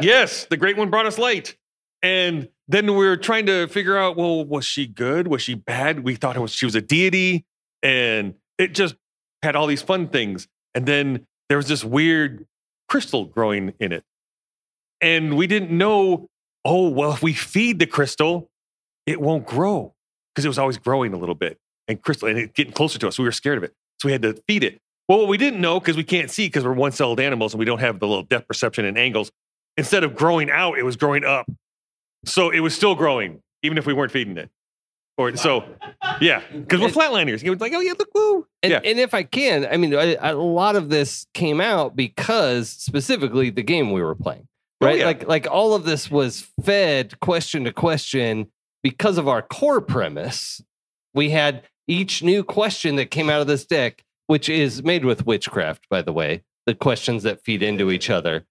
Yes, the great one brought us light. And then we were trying to figure out, well, was she good? Was she bad? We thought it was she was a deity, and it just had all these fun things. And then there was this weird crystal growing in it. And we didn't know, oh, well, if we feed the crystal, it won't grow. Because it was always growing a little bit and crystal and it getting closer to us. We were scared of it. So we had to feed it. Well, what we didn't know, because we can't see because we're one celled animals and we don't have the little depth perception and angles, instead of growing out, it was growing up. So it was still growing, even if we weren't feeding it. Or so, yeah, because we're flatlanders. You're like, oh yeah, look, woo. And, yeah, and if I can, I mean, I, a lot of this came out because specifically the game we were playing, Oh, right? yeah. Like, like all of this was fed question to question because of our core premise. We had each new question that came out of this deck, which is made with witchcraft, by the way. The questions that feed into each other.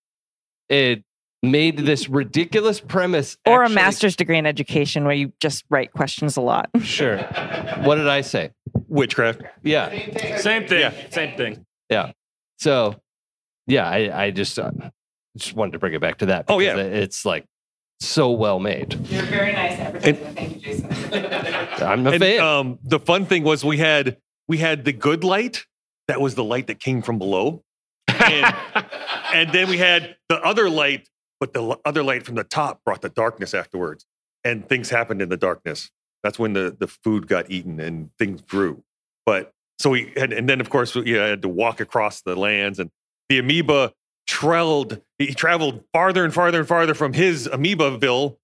It made this ridiculous premise, Or a master's degree in education where you just write questions a lot. Sure. What did I say? witchcraft. Yeah. Same thing. Same thing. Yeah. So, yeah, I, I just uh, just wanted to bring it back to that. Oh, yeah. it's like so well made. You're very nice advertisement. Thank you, Jason. I'm a And, fan. um, the fun thing was we had we had the good light. That was the light that came from below, and, and then we had the other light, but the l- other light from the top brought the darkness afterwards, and things happened in the darkness. That's when the the food got eaten and things grew. But so we had, and then of course we had to walk across the lands, and the amoeba traveled. He traveled farther and farther and farther from his amoebaville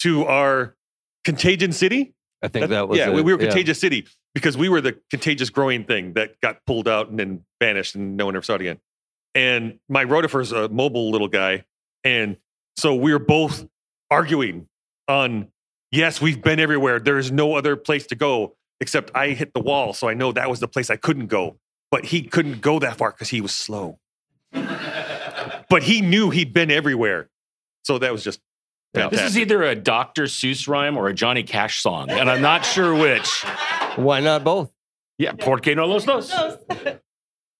to our contagion city. I think that was yeah, it. we we were Yeah. contagious city because we were the contagious growing thing that got pulled out and then vanished and no one ever saw it again. And my rotifer's a mobile little guy, and so we were both arguing on yes, we've been everywhere. There is no other place to go except I hit the wall, so I know that was the place I couldn't go. But he couldn't go that far because he was slow. But he knew he'd been everywhere, so that was just Yeah. This is either a Dr. Seuss rhyme or a Johnny Cash song, and I'm not sure which. Why not both? Yeah, porque no los dos.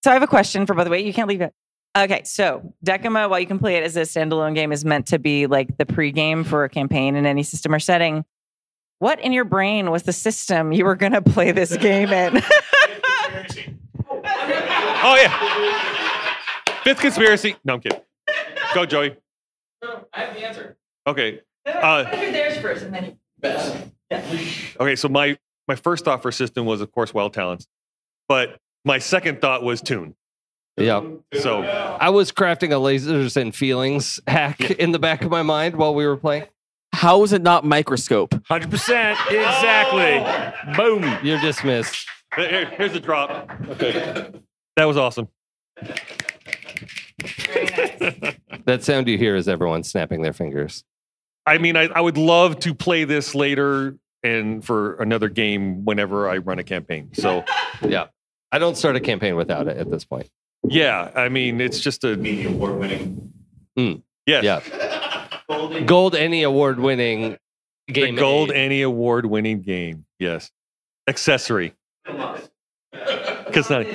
So I have a question for both of you. You can't leave it. Okay, so Decima, while you can play it as a standalone game, is meant to be like the pregame for a campaign in any system or setting. What in your brain was the system you were going to play this game in? Oh yeah. Fifth conspiracy. No, I'm kidding. Go, Joey. No, I have the answer. Okay. Uh, theirs first, and then you. okay. So my my first thought for system was, of course, Wild Talents, but my second thought was Toon. Yeah. So I was crafting a lasers and feelings hack in the back of my mind while we were playing. How is it not microscope? 100%. Exactly. Boom. You're dismissed. here- here's the drop. Okay. That was awesome. That sound you hear is everyone snapping their fingers. I mean, I, I would love to play this later and for another game whenever I run a campaign. So Yeah. I don't start a campaign without it at this point. yeah, I mean, it's just a Media award winning. Hmm. yes. Yeah. Gold ENnie award winning The game. Gold A. ENnie Award winning game. Yes. Accessory. Because not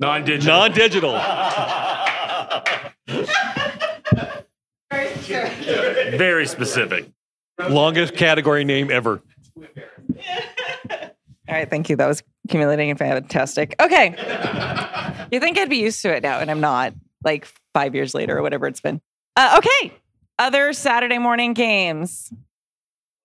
Non digital. non digital. Very specific. Longest category name ever. All right, thank you. That was accumulating and fantastic. Okay. you think I'd be used to it now, and I'm not, like five years later or whatever it's been. Uh, okay. Other Saturday morning games.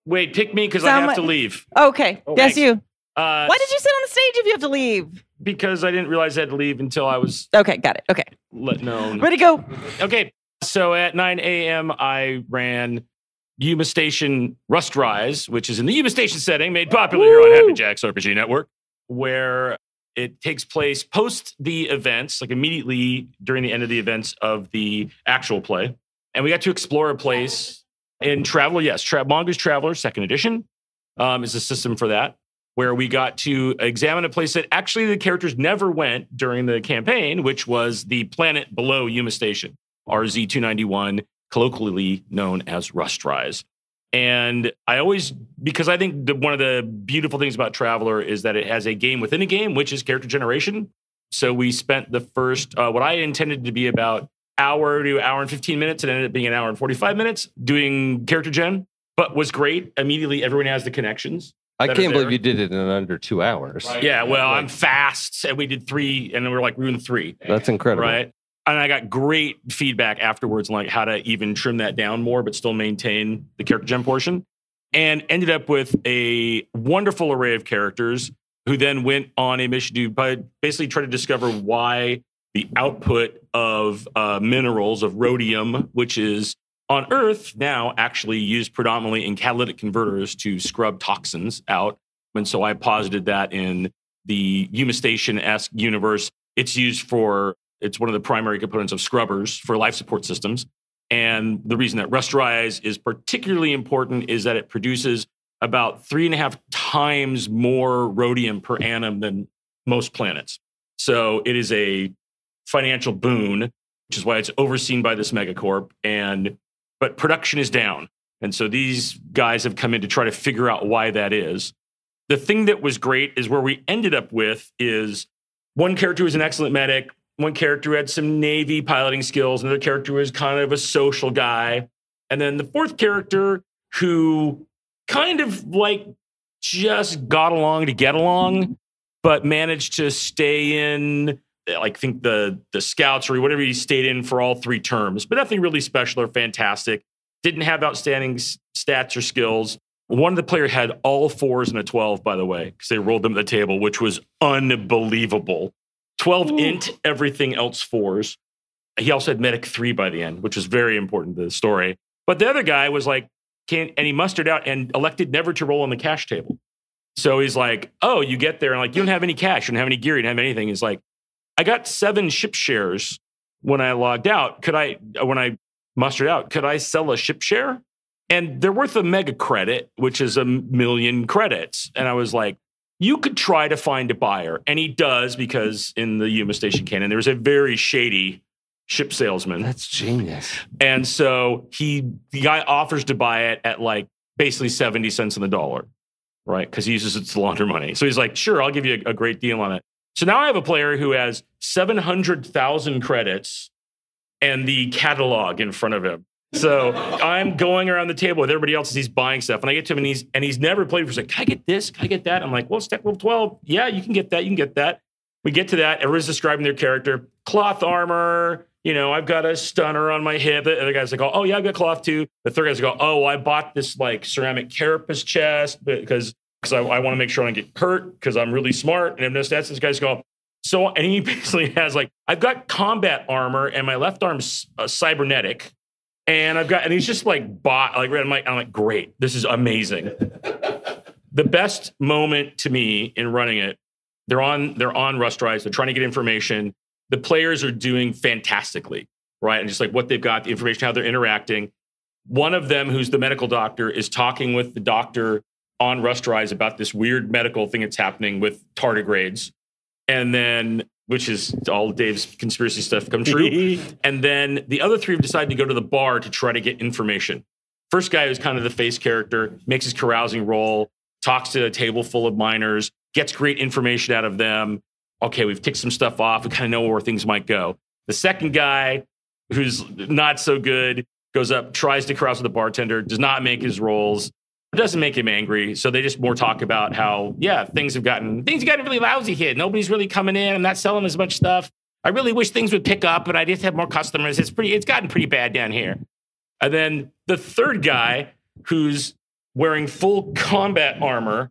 Wait, pick me because I have to leave. Okay. Oh, yes, thanks. you. Uh, Why did you sit on the stage if you have to leave? Because I didn't realize I had to leave until I was Okay, got it. Okay. let known. Ready to go. Okay. So at 9 a.m., I ran Yuma Station Rust Rise, which is in the Yuma Station setting, made popular here on Happy Jacks RPG Network, where it takes place post the events, like immediately during the end of the events of the actual play. And we got to explore a place in Traveller. Yes, Tra- Mongoose Traveller, second edition, um, is a system for that, where we got to examine a place that actually the characters never went during the campaign, which was the planet below Yuma Station. RZ 291, colloquially known as Rust Rise. And I always, because I think one of the beautiful things about Traveller is that it has a game within a game, which is character generation. So we spent the first, uh, what I intended to be about hour to hour and 15 minutes, it ended up being an hour and 45 minutes doing character gen, but was great. Immediately, everyone has the connections. I can't believe you did it in under two hours. Yeah, well, I'm fast, and we did three, and then we were like, we're doing three That's incredible. right? And I got great feedback afterwards on like how to even trim that down more, but still maintain the character gen portion. And ended up with a wonderful array of characters who then went on a mission to ba- basically try to discover why the output of uh, minerals of rhodium, which is on Earth now actually used predominantly in catalytic converters to scrub toxins out, And so I posited that in the Yuma Station esque universe. It's used for, it's one of the primary components of scrubbers for life support systems. And the reason that Rust Rise is particularly important is that it produces about three and a half times more rhodium per annum than most planets. So it is a financial boon, which is why it's overseen by this megacorp. And but production is down. And so these guys have come in to try to figure out why that is. The thing that was great is where we ended up with is one character was an excellent medic, one character had some Navy piloting skills, another character was kind of a social guy. And then the fourth character who kind of like just got along to get along, but managed to stay in like think the the scouts or whatever he stayed in for all three terms, but nothing really special or fantastic. Didn't have outstanding stats or skills. One of the player had all fours and a 12, by the way, because they rolled them at the table, which was unbelievable. 12 int, everything else fours. He also had medic three by the end, which was very important to the story. But the other guy was like, can and he mustered out and elected never to roll on the cash table. So he's like, oh, you get there and like, you don't have any cash, you don't have any gear, you don't have anything. He's like, I got seven ship shares when I logged out. Could I, uh, when I mustered out, could I sell a ship share? And they're worth a mega credit, which is a million credits. And I was like, you could try to find a buyer. And he does because in the Yuma Station canon, there's a very shady ship salesman. That's genius. And so he, the guy offers to buy it at like basically 70 cents on the dollar, right? Because he uses it to launder money. So he's like, sure, I'll give you a, a great deal on it. So now I have a player who has 700,000 credits and the catalog in front of him. So I'm going around the table with everybody else as he's buying stuff. And I get to him and he's and he's never played. He's like, Can I get this? Can I get that? I'm like, well, tech level 12. Yeah, you can get that. You can get that. We get to that. Everyone's describing their character. Cloth armor. You know, I've got a stunner on my hip. The other guy's like, oh, yeah, I've got cloth too. The third guy's go, oh, I bought this like ceramic carapace chest because because I, I want to make sure I don't get hurt because I'm really smart. And I'm just that's this guy's going. So and he basically has like, I've got combat armor and my left arm's uh, cybernetic. And I've got, and he's just like bought, like, I'm like, I'm like, great, this is amazing. the best moment to me in running it, they're on, they're on Rust Rise, they're trying to get information. The players are doing fantastically, right? And just like what they've got, the information, how they're interacting. One of them, who's the medical doctor, is talking with the doctor on Rust Rise about this weird medical thing that's happening with tardigrades. And then, which is all Dave's conspiracy stuff come true. and then the other three have decided to go to the bar to try to get information. First guy who's kind of the face character, makes his carousing roll, talks to a table full of miners, gets great information out of them. Okay, we've ticked some stuff off. We kind of know where things might go. The second guy, who's not so good, goes up, tries to carouse with the bartender, does not make his rolls. It doesn't make him angry. So they just more talk about how, yeah, things have gotten things have gotten really lousy here. Nobody's really coming in. I'm not selling as much stuff. I really wish things would pick up, but I just have more customers. It's pretty, it's gotten pretty bad down here. And then the third guy who's wearing full combat armor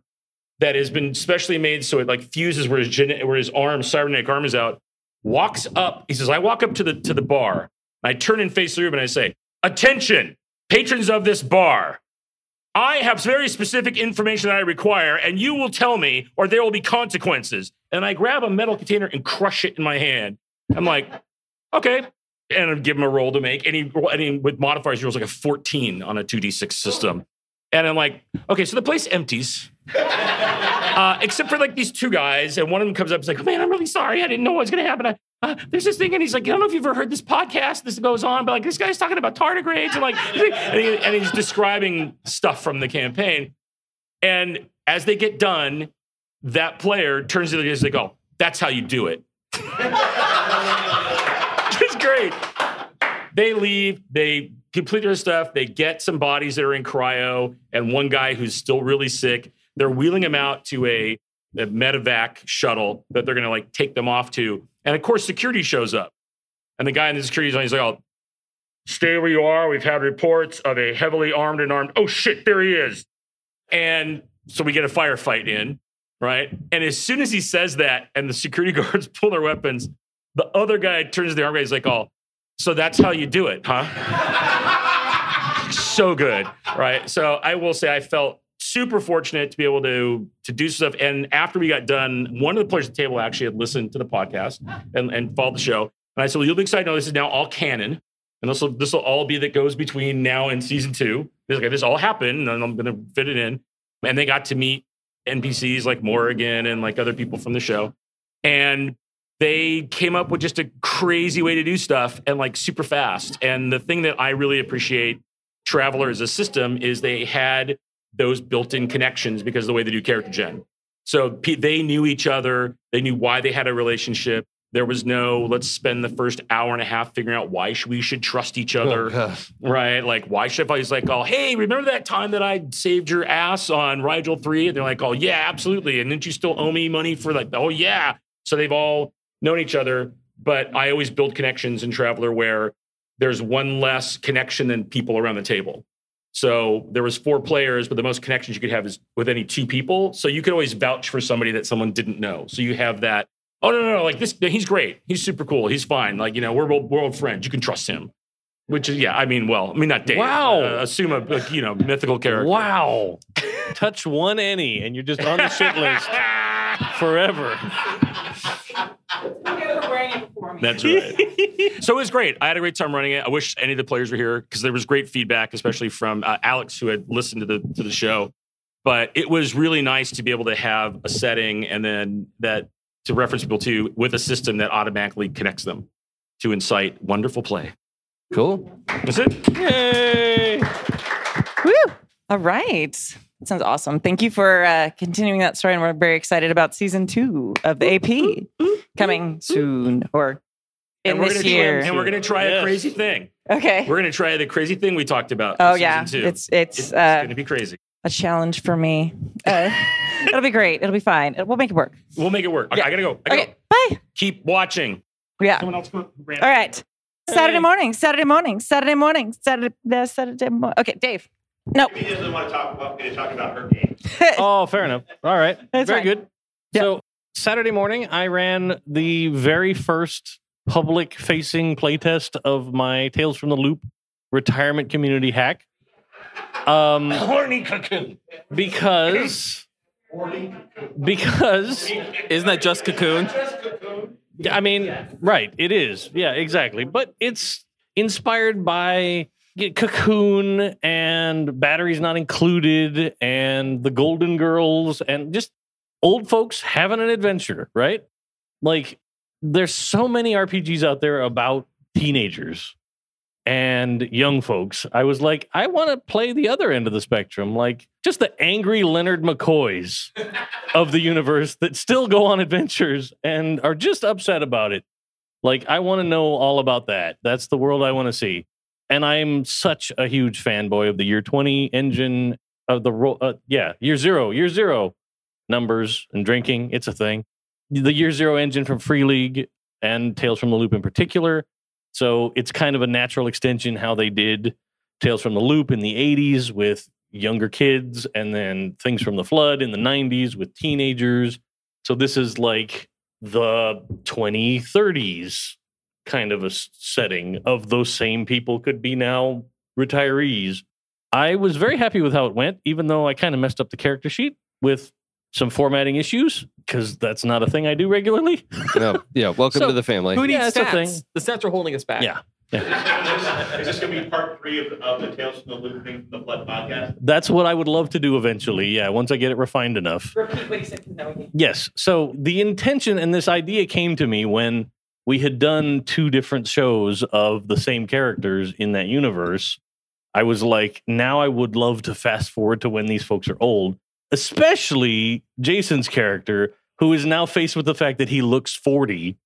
that has been specially made so it like fuses where his where his arm, cybernetic arm is out, walks up. He says, I walk up to the to the bar. I turn and face the room and I say, Attention, patrons of this bar. I have very specific information that I require, and you will tell me, or there will be consequences. And I grab a metal container and crush it in my hand. I'm like, okay. And I give him a roll to make. And he, and he with modifiers, he rolls like a 14 on a 2d6 system. And I'm like, okay, so the place empties. Uh, except for like these two guys, and one of them comes up, and is like, "Man, I'm really sorry. I didn't know what was going to happen. I, uh, there's this thing," and he's like, "I don't know if you've ever heard this podcast. This goes on, but like this guy's talking about tardigrades and like, and, he- and he's describing stuff from the campaign. And as they get done, that player turns to the guys and like, "Oh, that's how you do it." it's great. They leave. They complete their stuff. They get some bodies that are in cryo, and one guy who's still really sick. They're wheeling him out to a, a medevac shuttle that they're going to like take them off to. And of course, security shows up, and the guy in the security zone he's like, "Oh, stay where you are. We've had reports of a heavily armed and armed. Oh shit, there he is." And so we get a firefight in, right? And as soon as he says that, and the security guards pull their weapons, the other guy turns to the armed guy. He's like, "Oh, so that's how you do it, huh?" so good, right? So I will say I felt super fortunate to be able to to do stuff. And after we got done, one of the players at the table actually had listened to the podcast and, and followed the show. And I said, "Well, you'll be excited. to know this is now all canon, and this will this will all be that goes between now and season two. Like, this all happened, and I'm going to fit it in." And they got to meet NPCs like Morrigan and like other people from the show, and they came up with just a crazy way to do stuff and like super fast. And the thing that I really appreciate Traveller as a system is they had those built-in connections because of the way they do character gen. So pe- they knew each other. They knew why they had a relationship. There was no let's spend the first hour and a half figuring out why we should trust each oh, other, Oh, right? Like why should I? He's like, oh, hey, remember that time that I saved your ass on Rigel three? And they're like, oh yeah, absolutely. And didn't you still owe me money for like, oh yeah. So they've all known each other. But I always build connections in Traveller where there's one less connection than people around the table. So there was four players, but the most connections you could have is with ENnie two people. So you could always vouch for somebody that someone didn't know. So you have that. Oh no, no, no! Like this, he's great. He's super cool. He's fine. Like you know, we're we're old friends. You can trust him. Which is yeah. I mean, well, I mean not Dave. Wow. Uh, assume a, a, you know mythical character. Wow. Touch one any and you're just on the shit list forever. That's right. so it was great. I had a great time running it. I wish any of the players were here because there was great feedback, especially from uh, Alex who had listened to the to the show. But it was really nice to be able to have a setting and then that to reference people to with a system that automatically connects them to incite wonderful play. Cool. That's it. Yay. Woo! All right. That sounds awesome. Thank you for uh, continuing that story. And we're very excited about season two of the AP coming soon or in and we're this gonna year. Try, and we're going to try a crazy thing. okay. We're going to try the crazy thing we talked about. Oh for yeah, season two. it's it's, It's, uh, going to be crazy. a challenge for me. Uh, it'll be great. It'll be fine. It- We'll make it work. We'll make it work. Okay, Yeah. I got to go. I Okay. go. Bye. Keep watching. Yeah. Someone else go. Ran. All right. Saturday morning. Saturday morning. Saturday morning. Saturday. uh, Saturday morning. Okay, Dave. No. He doesn't want to talk about me to talk about her game. Oh, fair enough. All right. That's Very fine. good. Yeah. So Saturday morning, I ran the very first public facing playtest of my Tales from the Loop retirement community hack. Um, Horny cocoon. because because Isn't that just Cocoon? Yeah, I mean, right, it is. Yeah, exactly. But it's inspired by yeah, Cocoon and Batteries Not Included and The Golden Girls and just old folks having an adventure, right? Like, there's so many RPGs out there about teenagers and young folks. I was like, I want to play the other end of the spectrum, like just the angry Leonard McCoys of the universe that still go on adventures and are just upset about it. Like, I want to know all about that. That's the world I want to see. And I'm such a huge fanboy of the year 20 engine of the ro- uh, yeah, year zero, year zero numbers and drinking. It's a thing. The year zero engine from Free League and Tales from the Loop in particular. So it's kind of a natural extension how they did Tales from the Loop in the 80s with younger kids and then Things from the Flood in the 90s with teenagers. So this is like the 2030s kind of a setting of those same people could be now retirees. I was very happy with how it went, even though I kind of messed up the character sheet with some formatting issues because that's not a thing I do regularly. No, yeah. Welcome So, to the family. Who needs Yeah, it's a thing. stats? The stats are holding us back. Yeah. Is this going to be part three of, of the Tales from the Loop thing from the Flood podcast? That's what I would love to do eventually. Yeah, once I get it refined enough. Repeat what you said. 'cause now Yes. So the intention and this idea came to me when we had done two different shows of the same characters in that universe. I was like, now I would love to fast forward to when these folks are old, especially Jason's character, who is now faced with the fact that he looks 40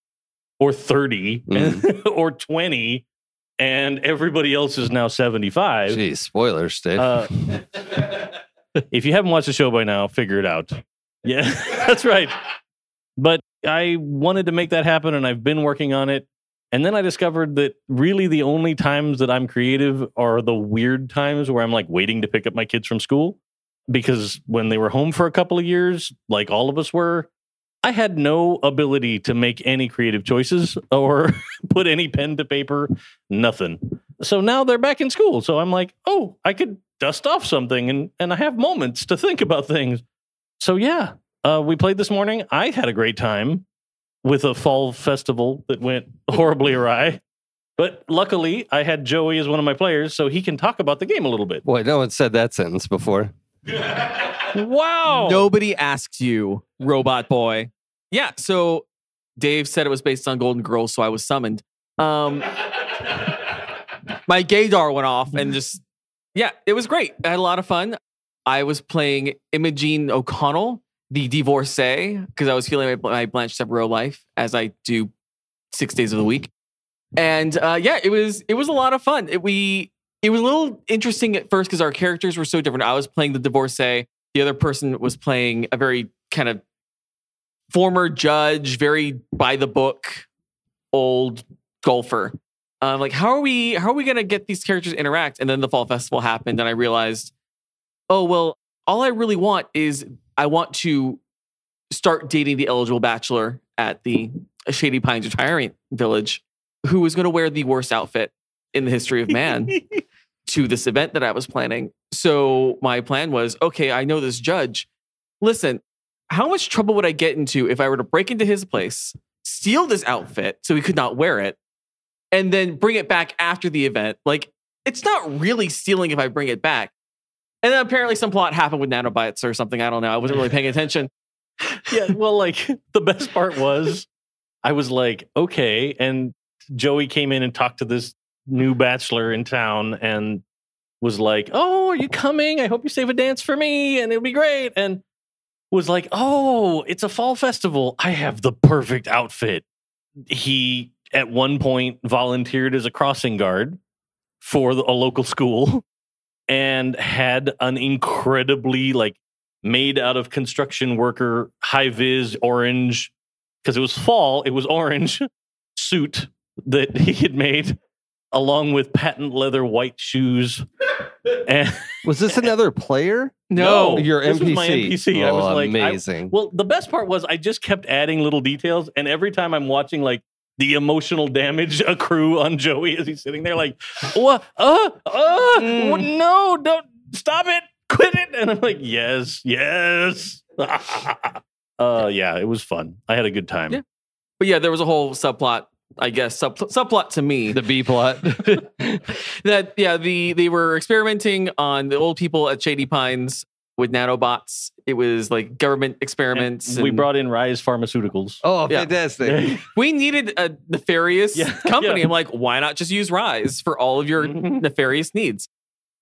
or 30 or 20, and everybody else is now 75. Geez, spoilers, Dave. Uh, if you haven't watched the show by now, figure it out. Yeah, that's right. But I wanted to make that happen and I've been working on it. And then I discovered that really the only times that I'm creative are the weird times where I'm like waiting to pick up my kids from school. Because when they were home for a couple of years, like all of us were, I had no ability to make any creative choices or put any pen to paper, nothing. So now they're back in school. So I'm like, oh, I could dust off something and, and I have moments to think about things. So yeah, uh, we played this morning. I had a great time with a fall festival that went horribly awry. But luckily, I had Joey as one of my players, so he can talk about the game a little bit. Boy, no one said that sentence before. Wow. Nobody asked you, robot boy. Yeah. So Dave said it was based on Golden Girls, so I was summoned. Um, my gaydar went off and just, yeah, it was great. I had a lot of fun. I was playing Imogene O'Connell, the divorcee, because I was feeling my, my Blanche Devereaux life as I do six days of the week. And uh, yeah, it was it was a lot of fun. It, we it was a little interesting at first because our characters were so different. I was playing the divorcee. The other person was playing a very kind of former judge, very by the book, old golfer. Um, like, how are we? How are we gonna get these characters to interact? And then the fall festival happened, and I realized, oh well, all I really want is I want to start dating the eligible bachelor at the Shady Pines retirement village, who was going to wear the worst outfit in the history of man to this event that I was planning. So my plan was, okay, I know this judge. Listen, how much trouble would I get into if I were to break into his place, steal this outfit so he could not wear it, and then bring it back after the event? Like, it's not really stealing if I bring it back. And then apparently some plot happened with nanobots or something. I don't know. I wasn't really paying attention. yeah, well, like the best part was I was like, okay. And Joey came in and talked to this new bachelor in town and was like, oh, are you coming? I hope you save a dance for me and it'll be great. And was like, oh, it's a fall festival. I have the perfect outfit. He at one point volunteered as a crossing guard for a local school and had an incredibly like made out of construction worker high vis orange because it was fall it was orange suit that he had made along with patent leather white shoes and Was this another player? no, your this NPC. was my NPC. I Oh, was like, I- amazing. well, the best part was I just kept adding little details, and every time I'm watching like the emotional damage accrue on Joey as he's sitting there, like, what? Uh, uh, Mm. no, don't stop it, quit it, and I'm like, yes, yes. uh, yeah, it was fun. I had a good time. Yeah. But yeah, there was a whole subplot, I guess, sub, subplot to me. the B plot. that yeah, the they were experimenting on the old people at Shady Pines with nanobots. It was like government experiments. we and brought in Rise Pharmaceuticals. oh, Yeah. fantastic. we needed a nefarious Yeah, company. yeah. I'm like, why not just use Rise for all of your nefarious needs?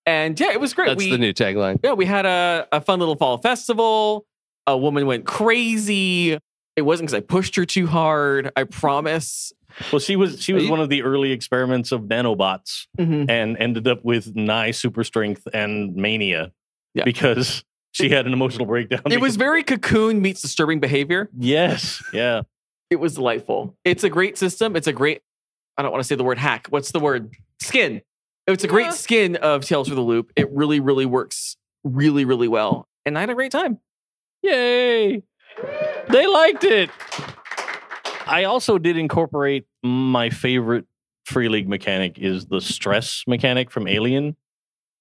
And yeah, it was great. That's we, the new tagline. yeah, we had a, a fun little fall festival. A woman went crazy. It wasn't because I pushed her too hard. I promise. Well, she was she was one of the early experiments of nanobots. Mhm. and ended up with nigh super strength and mania Yeah. because she had an emotional breakdown. It was very cocoon meets disturbing behavior. yes, yeah. It was delightful. It's a great system. It's a great, I don't want to say the word hack. What's the word? Skin. It's a great Yeah. skin of Tales for the Loop. It really, really works really, really well. And I had a great time. Yay! They liked it. I also did incorporate my favorite free league mechanic is the stress mechanic from Alien.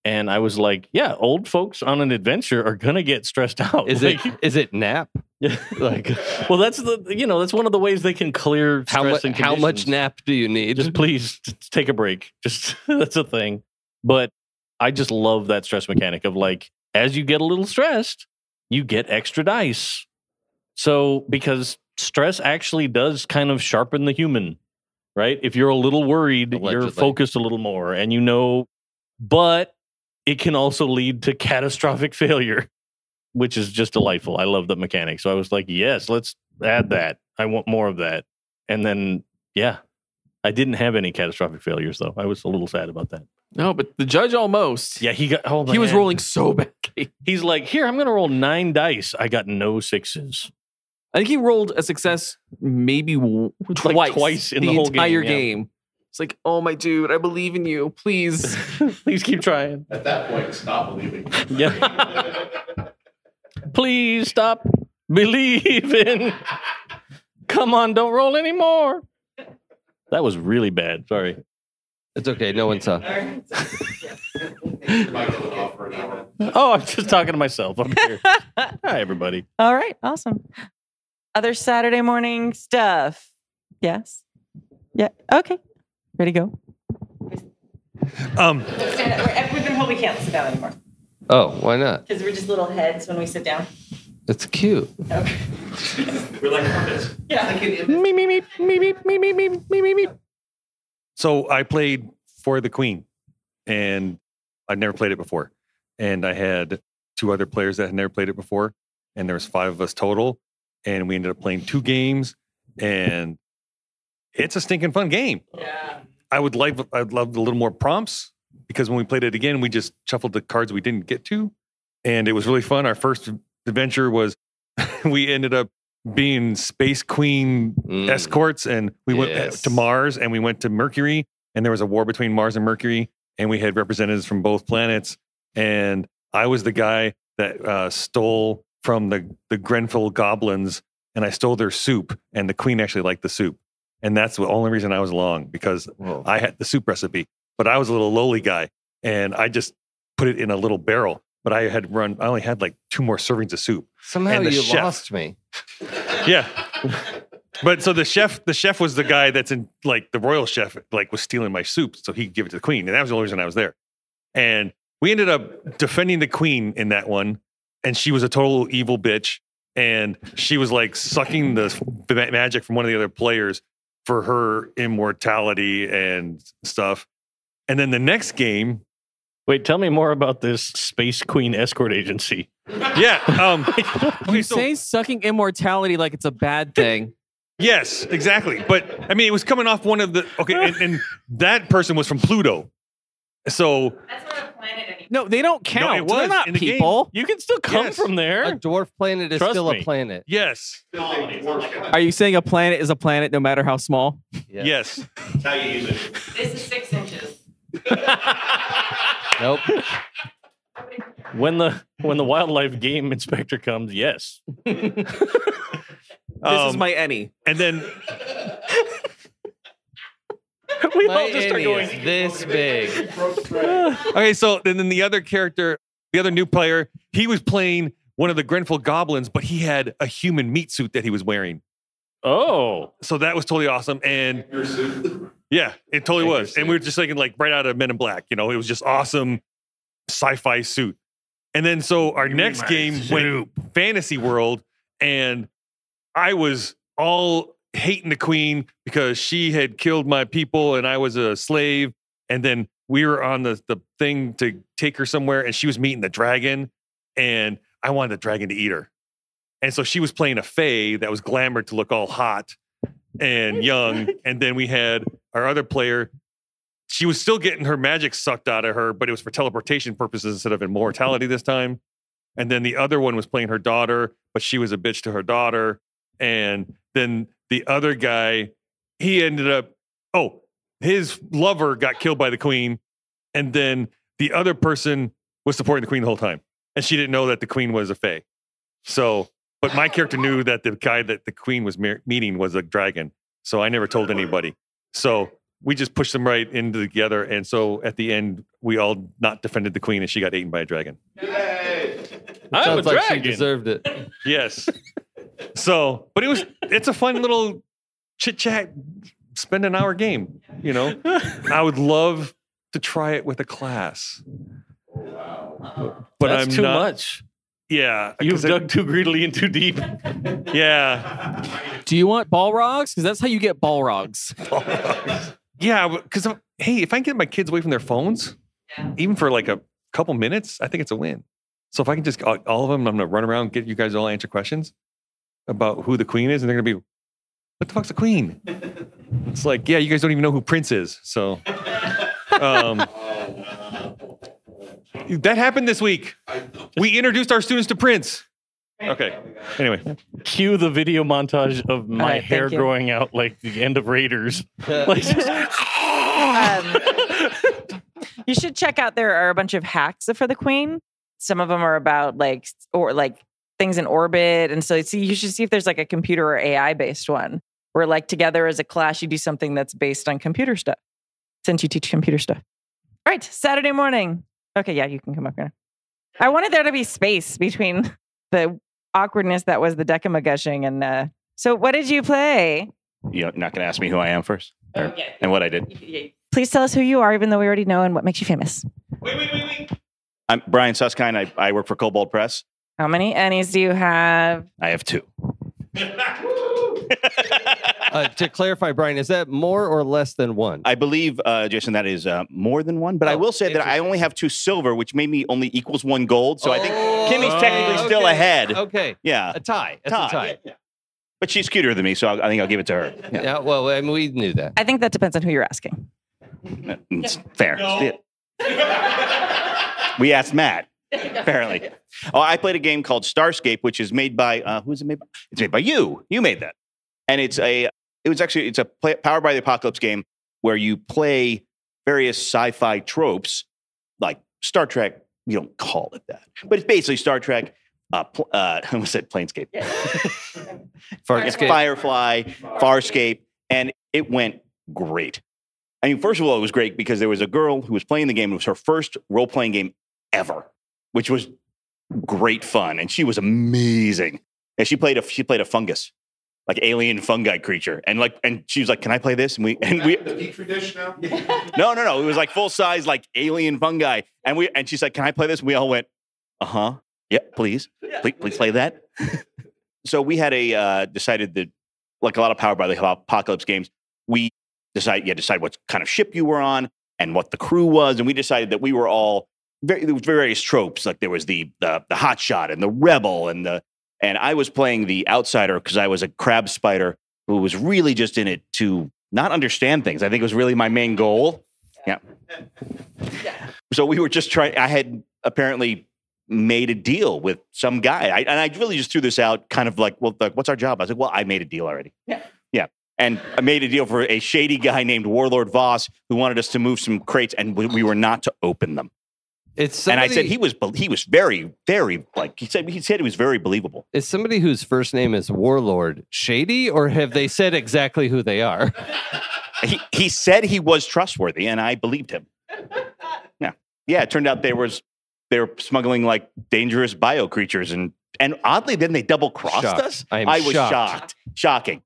And I was like, yeah, old folks on an adventure are gonna get stressed out. Is it Like, is it nap? yeah, like well that's the you know, that's one of the ways they can clear How stress much and how much nap do you need? just please just take a break. Just that's a thing. But I just love that stress mechanic of like, as you get a little stressed, you get extra dice. So because stress actually does kind of sharpen the human, right? If you're a little worried, you're focused a little more and you know, but it can also lead to catastrophic failure, which is just delightful. I love the mechanic. So I was like, yes, let's add that. I want more of that. And then, yeah, I didn't have any catastrophic failures though. I was a little sad about that. No, but the judge almost. Yeah, he got. Oh, he was rolling so badly. He's like, here, I'm gonna roll nine dice. I got no sixes. I think he rolled a success maybe w- Like twice, twice in the whole entire game, game. It's like, oh my dude, I believe in you. Please. Please keep trying. At that point, stop believing. Yeah. Please stop believing. Come on, don't roll anymore. That was really bad. Sorry. It's okay. No one saw. Oh, I'm just talking to myself up here. Hi, everybody. All right, awesome. Other Saturday morning stuff. Yes. Yeah. Okay. Ready to go. Um, We've been told we can't sit down anymore Oh, why not? because we're just little heads when we sit down. It's cute. Okay. We're like puppets. Yeah. Me, me, me, me, me, me, me, me, me, me, me. so I played for the Queen, and I'd never played it before. And I had two other players that had never played it before, and there was five of us total. And we ended up playing two games, and it's a stinking fun game. Yeah. I would like I'd love a little more prompts because when we played it again, we just shuffled the cards we didn't get to, and it was really fun. Our first adventure was we ended up being Space Queen Mm. escorts, and we went to Mars and we went to Mercury, and there was a war between Mars and Mercury, and we had representatives from both planets, and I was the guy that uh, stole from the the Grenfell goblins, and I stole their soup, and the Queen actually liked the soup. And that's the only reason I was long because Whoa. I had the soup recipe, but I was a little lowly guy and I just put it in a little barrel. But I had run, I only had like two more servings of soup. Somehow you chef- lost me. Yeah. but so the chef, the chef was the guy that's in like the royal chef, like was stealing my soup. So he could give it to the queen. And that was the only reason I was there. And we ended up defending the queen in that one. And she was a total evil bitch. And she was like sucking the magic from one of the other players for her immortality and stuff. And then the next game, Wait, tell me more about this Space Queen escort agency. yeah. Um, okay, You so say sucking immortality like it's a bad thing. Yes, exactly. But I mean, it was coming off one of the okay, and, and that person was from Pluto. So That's not a planet anymore. No, they don't count. it They're not in the game. people. You can still come Yes. from A there. dwarf planet is Trust still me. a planet. yes, Are you saying a planet is a planet no matter how small? Yeah. yes. That's how you use it. This is six inches. Nope. When the when the wildlife game inspector comes, yes. This is Um, my ENnie. and then we My all just start innie going. is this big. okay, so then, then the other character, the other new player, he was playing one of the Grenfell goblins, but he had a human meat suit that he was wearing. Oh, So that was totally awesome. And yeah, it totally was. And we were just thinking like right out of Men in Black, you know, it was just awesome sci-fi suit. And then so our next game went fantasy world, and I was all hating the queen because she had killed my people and I was a slave. And then we were on the, the thing to take her somewhere, and she was meeting the dragon, and I wanted the dragon to eat her. And so she was playing a fae that was glamored to look all hot and young. and then we had our other player. She was still getting her magic sucked out of her, but it was for teleportation purposes instead of immortality this time. And then the other one was playing her daughter, but she was a bitch to her daughter. And then the other guy, he ended up, oh, his lover got killed by the queen. And then the other person was supporting the queen the whole time. And she didn't know that the queen was a fae. So, but my character knew that the guy that the queen was mer- meeting was a dragon. So I never told anybody. So we just pushed them right into together. And so at the end, we all not defended the queen and she got eaten by a dragon. I'm a Sounds like she deserved it. Yes. So, but it was, it's a fun little chit chat, spend an hour game, you know? I would love to try it with a class. But That's I'm too not, much. Yeah. You've 'cause I- dug too greedily and too deep. yeah. Do you want Balrogs? Because that's how you get Balrogs. Yeah, because hey, if I can get my kids away from their phones, even for like a couple minutes, I think it's a win. So if I can just all all of them, I'm gonna run around, get you guys all answer questions about who the queen is, and they're gonna be, what the fuck's a queen? It's like, yeah, you guys don't even know who Prince is. So um, that happened this week. We introduced our students to Prince. Okay. Anyway, Cue the video montage of my right, hair thank you. growing out like the end of Raiders. Like Um, you should check out there are a bunch of hacks for the queen some of them are about like or like things in orbit and so see you should see if there's like a computer or ai based one where like together as a class you do something that's based on computer stuff since you teach computer stuff. All right, Saturday morning. Okay, yeah, you can come up here. I wanted there to be space between the awkwardness that was the Decima gushing and uh so what did you play? You're not going to ask me who I am first or- and what I did. Please tell us who you are, even though we already know and what makes you famous. Wait, wait, wait, wait. I'm Brian Suskind. I, I work for Kobold Press. How many ENnies do you have? I have two. Uh, to clarify, Brian, is that more or less than one? I believe, uh, Jason, that is uh, more than one. But I Oh, will say that I only have two silver, which made me only equals one gold. So I think Kimmy's Oh, technically still okay. ahead. Okay. Yeah. A tie. That's a tie. But she's cuter than me, so I'll, think I'll give it to her. Yeah. Yeah, well, I mean, we knew that. I think that depends on who you're asking. It's fair. We asked Matt, apparently. Oh, I played a game called Starscape, which is made by uh, who's it made by? It's made by you. You made that, and it's a. It was actually it's a play, Powered by the Apocalypse game where you play various sci-fi tropes like Star Trek. You don't call it that, but it's basically Star Trek. Uh, pl- uh, I almost said Planescape. Farscape. Firefly, Farscape, and it went great. I mean, first of all, it was great because there was a girl who was playing the game. It was her first role playing game ever, which was great fun, and she was amazing. And she played a she played a fungus, like alien fungi creature, and like and she was like, "Can I play this?" And we and we tradition now. no no no, it was like full size like alien fungi, and we and she's like, "Can I play this?" And we all went, "Uh huh, yeah, please, please, please play that." so we had a uh, decided that like a lot of power by the apocalypse games, we decide yeah decide what kind of ship you were on and what the crew was, and we decided that we were all very there was various tropes like there was the the, the hot shot and the rebel and the and I was playing the outsider because I was a crab spider who was really just in it to not understand things. I think it was really my main goal. Yeah. So we were just trying. I had apparently made a deal with some guy, I, and I really just threw this out, kind of like, "Well, like, what's our job?" I was like, "Well, I made a deal already." Yeah. Yeah. And I made a deal for a shady guy named Warlord Voss who wanted us to move some crates, and we, we were not to open them. It's and I said he was he was very very like he said he said he was very believable. Is somebody whose first name is Warlord shady, or have they said exactly who they are? He he said he was trustworthy, and I believed him. Yeah, yeah. It turned out there was they were smuggling like dangerous bio creatures, and and oddly, then they double crossed us. I am was shocked. shocked, shocking,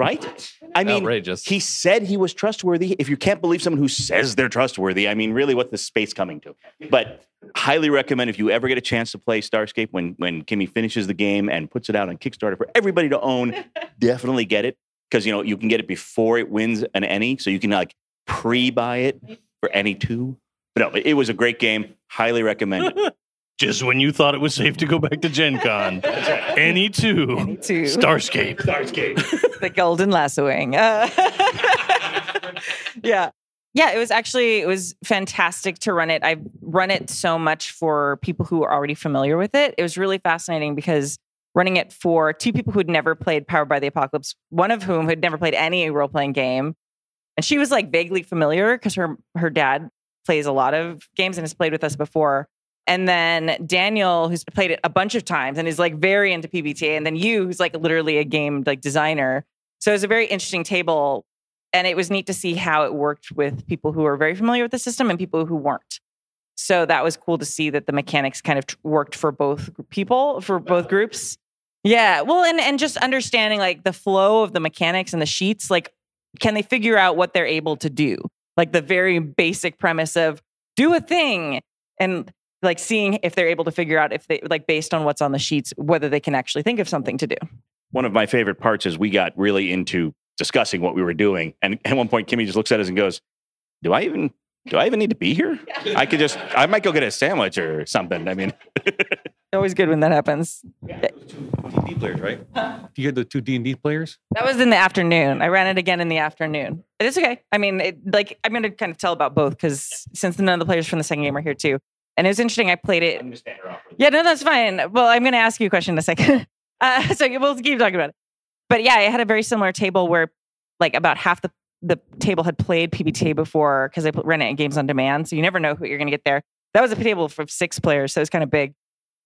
right? I mean, Outrageous. he said he was trustworthy. If you can't believe someone who says they're trustworthy, I mean, really, what's the space coming to? But highly recommend if you ever get a chance to play Starscape when when Kimmy finishes the game and puts it out on Kickstarter for everybody to own, definitely get it because you know you can get it before it wins an ENnie, so you can like pre-buy it for any two. But no, it was a great game. Highly recommend it. Just when you thought it was safe to go back to Gen Con. Any two. two. Starscape. Starscape. the golden lassoing. Uh, yeah. Yeah, it was actually it was fantastic to run it. I've run it so much for people who are already familiar with it. It was really fascinating because running it for two people who'd never played Powered by the Apocalypse, one of whom had never played any role-playing game. And she was like vaguely familiar because her her dad plays a lot of games and has played with us before. And then Daniel, who's played it a bunch of times and is like very into PBTA, and then you, who's like literally a game like designer. So it was a very interesting table, and it was neat to see how it worked with people who are very familiar with the system and people who weren't. So that was cool to see that the mechanics kind of worked for both people, for both uh-huh. groups. Yeah, well, and and just understanding like the flow of the mechanics and the sheets, like can they figure out what they're able to do? Like the very basic premise of do a thing and like seeing if they're able to figure out if they like based on what's on the sheets whether they can actually think of something to do. One of my favorite parts is we got really into discussing what we were doing, and at one point, Kimmy just looks at us and goes, "Do I even?" Do I even need to be here? I could just, I might go get a sandwich or something. I mean, Always good when that happens. Two d&d players, right? Do you hear the two D and D players? That was in the afternoon. I ran it again in the afternoon. It is okay. I mean, it, like I'm going to kind of tell about both because since none of the players from the second game are here too, and it was interesting. I played it. Yeah, no, that's fine. Well, I'm going to ask you a question in a second. Uh, so we'll keep talking about it. But yeah, I had a very similar table where like about half the the table had played PBTA before because I put- ran it in games on demand. So you never know who you're going to get there. That was a table for six players, so it was kind of big.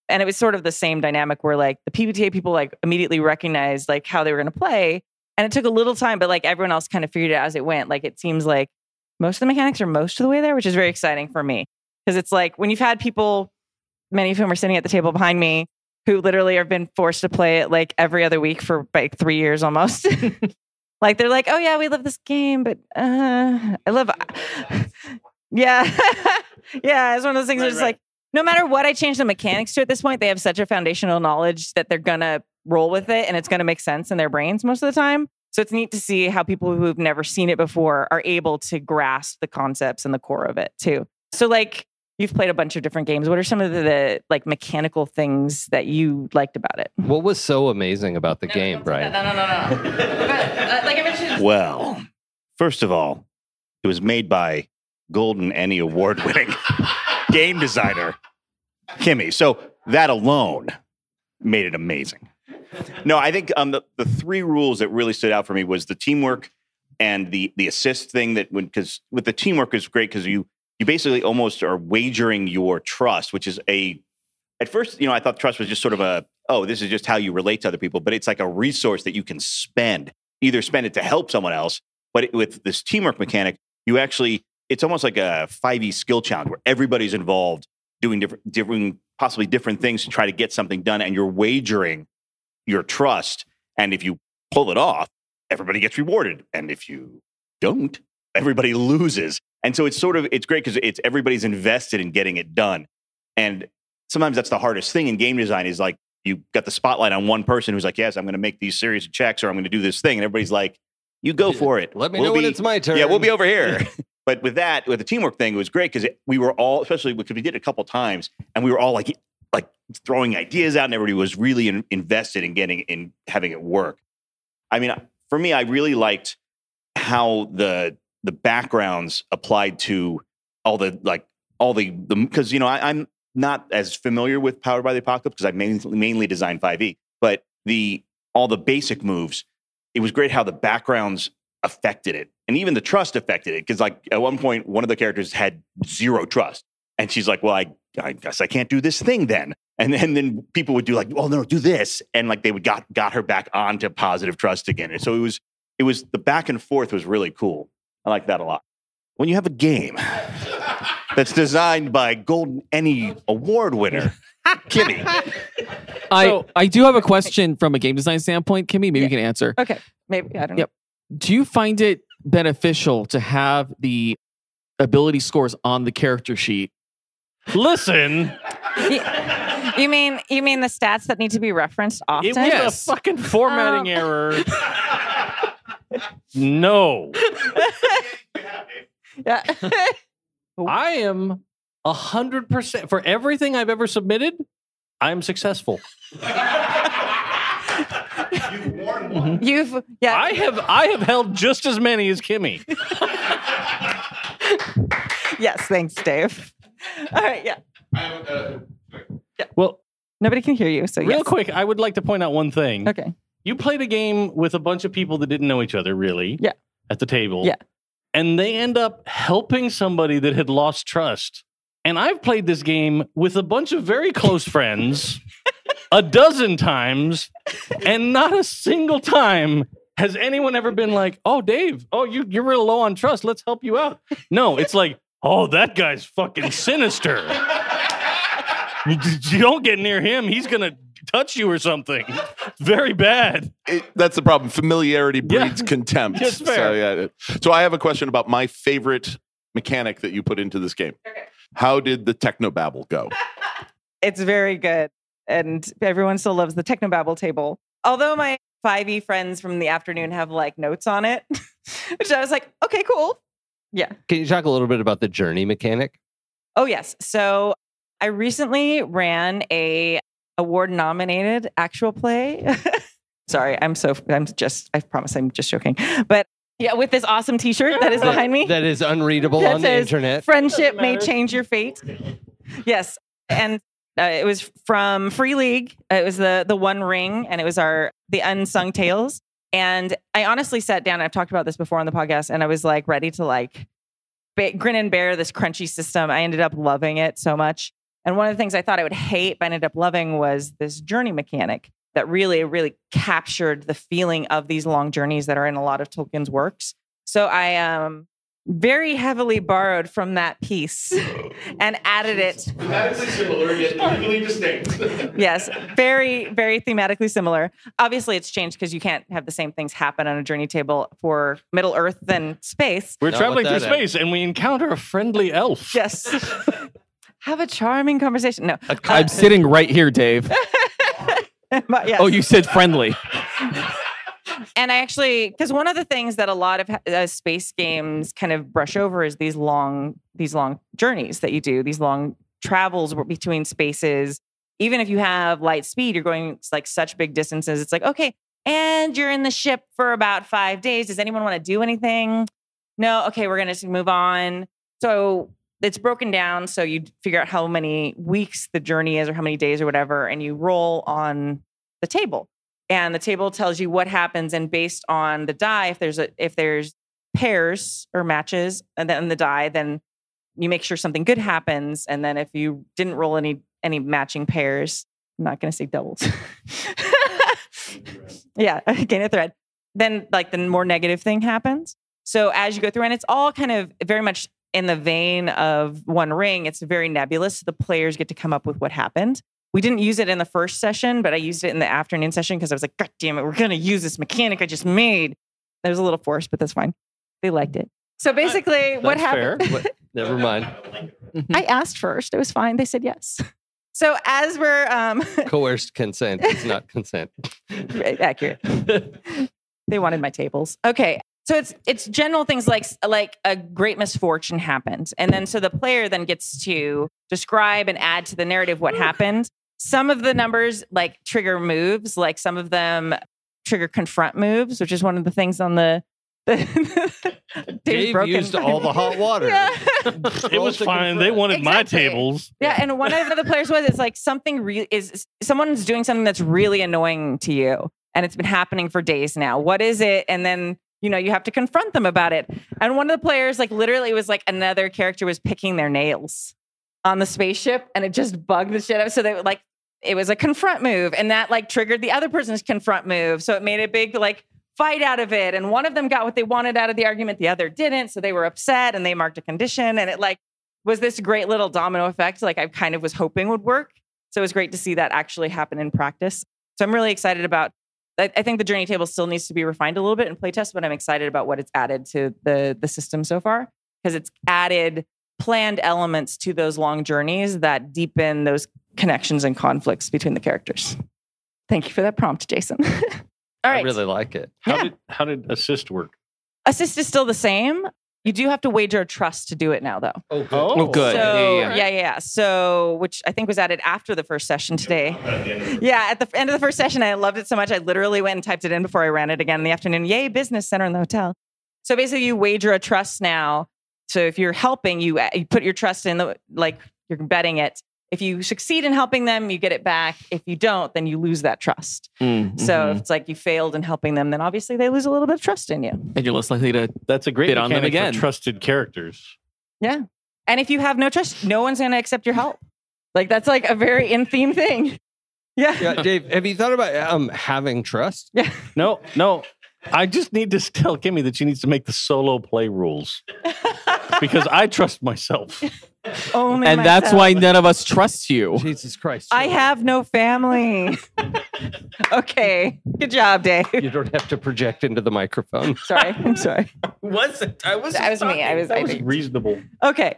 And it was sort of the same dynamic where like the PBTA people like immediately recognized like how they were going to play. And it took a little time, but like everyone else kind of figured it out as it went. Like it seems like most of the mechanics are most of the way there, which is very exciting for me because it's like when you've had people, many of whom are sitting at the table behind me, who literally have been forced to play it like every other week for like three years almost. like they're like, oh yeah, we love this game, but uh, I love, yeah, yeah. It's one of those things. where it's like no matter what I change the mechanics to at this point, they have such a foundational knowledge that they're gonna roll with it and it's gonna make sense in their brains most of the time. So it's neat to see how people who've never seen it before are able to grasp the concepts and the core of it too. So like you've played a bunch of different games. What are some of the, the like mechanical things that you liked about it? What was so amazing about the game, Brian? No, no, no, no. like I mentioned, Well, first of all, it was made by Golden ENnie award winning game designer, Kimmy. So that alone made it amazing. No, I think um, the, the three rules that really stood out for me was the teamwork and the the assist thing that when because with the teamwork is great because you you basically almost are wagering your trust, which is a at first, you know, I thought trust was just sort of a, oh, this is just how you relate to other people, but it's like a resource that you can spend, either spend it to help someone else, but it- with this teamwork mechanic, you actually, it's almost like a 5e skill challenge where everybody's involved doing different, different, possibly different things to try to get something done, and you're wagering your trust. And if you pull it off, everybody gets rewarded. And if you don't, everybody loses. And so it's sort of it's great because it's everybody's invested in getting it done. And sometimes that's the hardest thing in game design is like you got the spotlight on one person who's like, yes, I'm going to make these series of checks or I'm going to do this thing. And everybody's like, you go for it. Let me We'll know when it's my turn. Yeah, we'll be over here. but with that, with the teamwork thing, it was great because we were all, especially because we did it a couple times and we were all like, like throwing ideas out and everybody was really in, invested in getting in having it work. I mean, for me, I really liked how the the backgrounds applied to all the like all the the because you know I, I'm not as familiar with Powered by the Apocalypse because I mainly mainly designed 5e, but the all the basic moves, it was great how the backgrounds affected it, and even the trust affected it because like at one point one of the characters had zero trust, and she's like, "Well, I I guess I can't do this thing then." And then, then people would do like, "Oh no, do this," and like they would got got her back onto positive trust again. And so it was it was the back and forth was really cool. I like that a lot. When you have a game that's designed by Golden ENnie Award winner, Kimmy. I, I do have a question from a game design standpoint, Kimmy. Maybe you can answer. Okay, maybe I don't Yep. Do you find it beneficial to have the ability scores on the character sheet? Listen. You, you mean you mean the stats that need to be referenced often? it was a fucking formatting Oh. error. No, Yeah. I am a hundred percent for everything I've ever submitted. I'm successful. You've worn one. Mm-hmm. You've yeah. I have I have held just as many as Kimmy. yes, thanks, Dave. All right, uh, yeah. Well, Nobody can hear you, so real yes. quick, I would like to point out one thing. Okay. You played a game with a bunch of people that didn't know each other really. Yeah. At the table. Yeah. And they end up helping somebody that had lost trust. And I've played this game with a bunch of very close friends a dozen times, and not a single time has anyone ever been like, "Oh, Dave, oh you you're real low on trust. Let's help you out." No, it's like, "Oh, that guy's fucking sinister. you, you don't get near him; he's gonna touch you or something. Very bad." It- that's the problem. Familiarity breeds contempt. Yes, fair. So, yeah. so I have a question about my favorite mechanic that you put into this game. How did the technobabble go? It's very good. And everyone still loves the Technobabble table. Although my 5e friends from the afternoon have like notes on it, which I was like, okay, cool. Yeah. Can you talk a little bit about the journey mechanic? Oh yes. So I recently ran a award nominated actual play. Sorry, I'm so I'm just I promise I'm just joking. But yeah, with this awesome t-shirt that is behind me. That is unreadable That on the internet. Friendship may change your fate. Yes. And uh, it was from Free League. It was the the One Ring, and it was our the unsung tales. And I honestly sat down. I've talked about this before on the podcast, and I was like ready to like ba- grin and bear this crunchy system. I ended up loving it so much. And one of the things I thought I would hate, but I ended up loving, was this journey mechanic that really, really captured the feeling of these long journeys that are in a lot of Tolkien's works. So I um very heavily borrowed from that piece and added it. Thematically similar yet legally distinct. Yes, very, very thematically similar. Obviously, it's changed because you can't have the same things happen on a journey table for Middle Earth than space. We're Not traveling through that space and we encounter a friendly elf. Yes. have a charming conversation. No. I'm sitting right here, Dave. But yes. Oh, you said friendly. and I actually, because one of the things that a lot of uh, space games kind of brush over is these long, these long journeys that you do, these long travels between spaces. Even if you have light speed, you're going like such big distances. It's like okay, and you're in the ship for about five days. Does anyone want to do anything? No. Okay, we're gonna move on. So it's broken down. So you figure out how many weeks the journey is, or how many days, or whatever, and you roll on the table. And the table tells you what happens and based on the die if there's a if there's pairs or matches and then the die then you make sure something good happens and then if you didn't roll any any matching pairs i'm not going to say doubles. Yeah gain a thread. Then like the more negative thing happens. So as you go through and it's all kind of very much in the vein of one ring it's very nebulous the players get to come up with what happened we didn't use it in the first session, but I used it in the afternoon session because I was like, God damn it, we're going to use this mechanic I just made. It was a little forced, but that's fine. They liked it. So basically, what That's fair. happened? What- Never mind. I asked first. It was fine. They said yes. So as we're um, Coerced consent is not consent. accurate, they wanted my tables. Okay, so it's it's general things like like a great misfortune happened, and then so the player then gets to describe and add to the narrative what happened. Some of the numbers like trigger moves, like some of them trigger confront moves, which is one of the things on the. the Dave broken- used all the hot water. Yeah. It was fine. They wanted my tables. Yeah, and one of the players was it's like something re- is someone's doing something that's really annoying to you, and it's been happening for days now. What is it? And then you know you have to confront them about it. And one of the players like literally was like another character was picking their nails on the spaceship, and it just bugged the shit out. So they were like it was a confront move, and that like triggered the other person's confront move. So it made a big like fight out of it. And one of them got what they wanted out of the argument, the other didn't. So they were upset and they marked a condition, and it like was this great little domino effect like I kind of was hoping would work. So it was great to see that actually happen in practice. So I'm really excited about I, I think the journey table still needs to be refined a little bit in playtest, but I'm excited about what it's added to the the system so far because it's added planned elements to those long journeys that deepen those connections and conflicts between the characters. Thank you for that prompt, Jason. All I really like it. How Yeah. did how did assist work? Assist is still the same. You do have to wager a trust to do it now, though. Oh, good. Oh, good. So Yeah, yeah, yeah, yeah. yeah, yeah. So which I think was added after the first session today. Yeah, at the end of the first session, I loved it so much. I literally went and typed it in before I ran it again in the afternoon. Yay, business center in the hotel. So basically, you wager a trust now. So if you're helping, you, uh, you put your trust in the like you're betting it. If you succeed in helping them, you get it back. If you don't, then you lose that trust. Mm, So if it's like you failed in helping them, then obviously they lose a little bit of trust in you. and you're less likely to. That's a great Bid on them again. for trusted characters. Yeah. And if you have no trust, no one's going to accept your help. Like that's like a very in theme thing. Yeah. Yeah, Dave, have you thought about um having trust? Yeah. No, no. I just need to tell Kimmy that she needs to make the solo play rules because I trust myself. Only And that's why none of us trust you. Jesus Christ. I have no family. okay. Good job, Dave. You don't have to project into the microphone. Sorry. I'm sorry. Wasn't I was That was me. I was. That I was think- reasonable. Okay.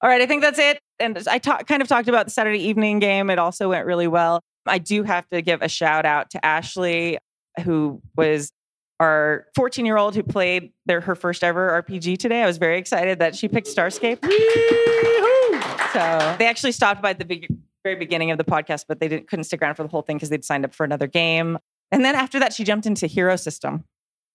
All right. I think that's it. And I ta- kind of talked about the Saturday evening game. It also went really well. I do have to give a shout out to Ashley, who was our 14 year old who played their her first ever RPG today. I was very excited that she picked Starscape. So they actually stopped by at the big, very beginning of the podcast, but they didn't couldn't stick around for the whole thing because they'd signed up for another game. And then after that, she jumped into Hero System,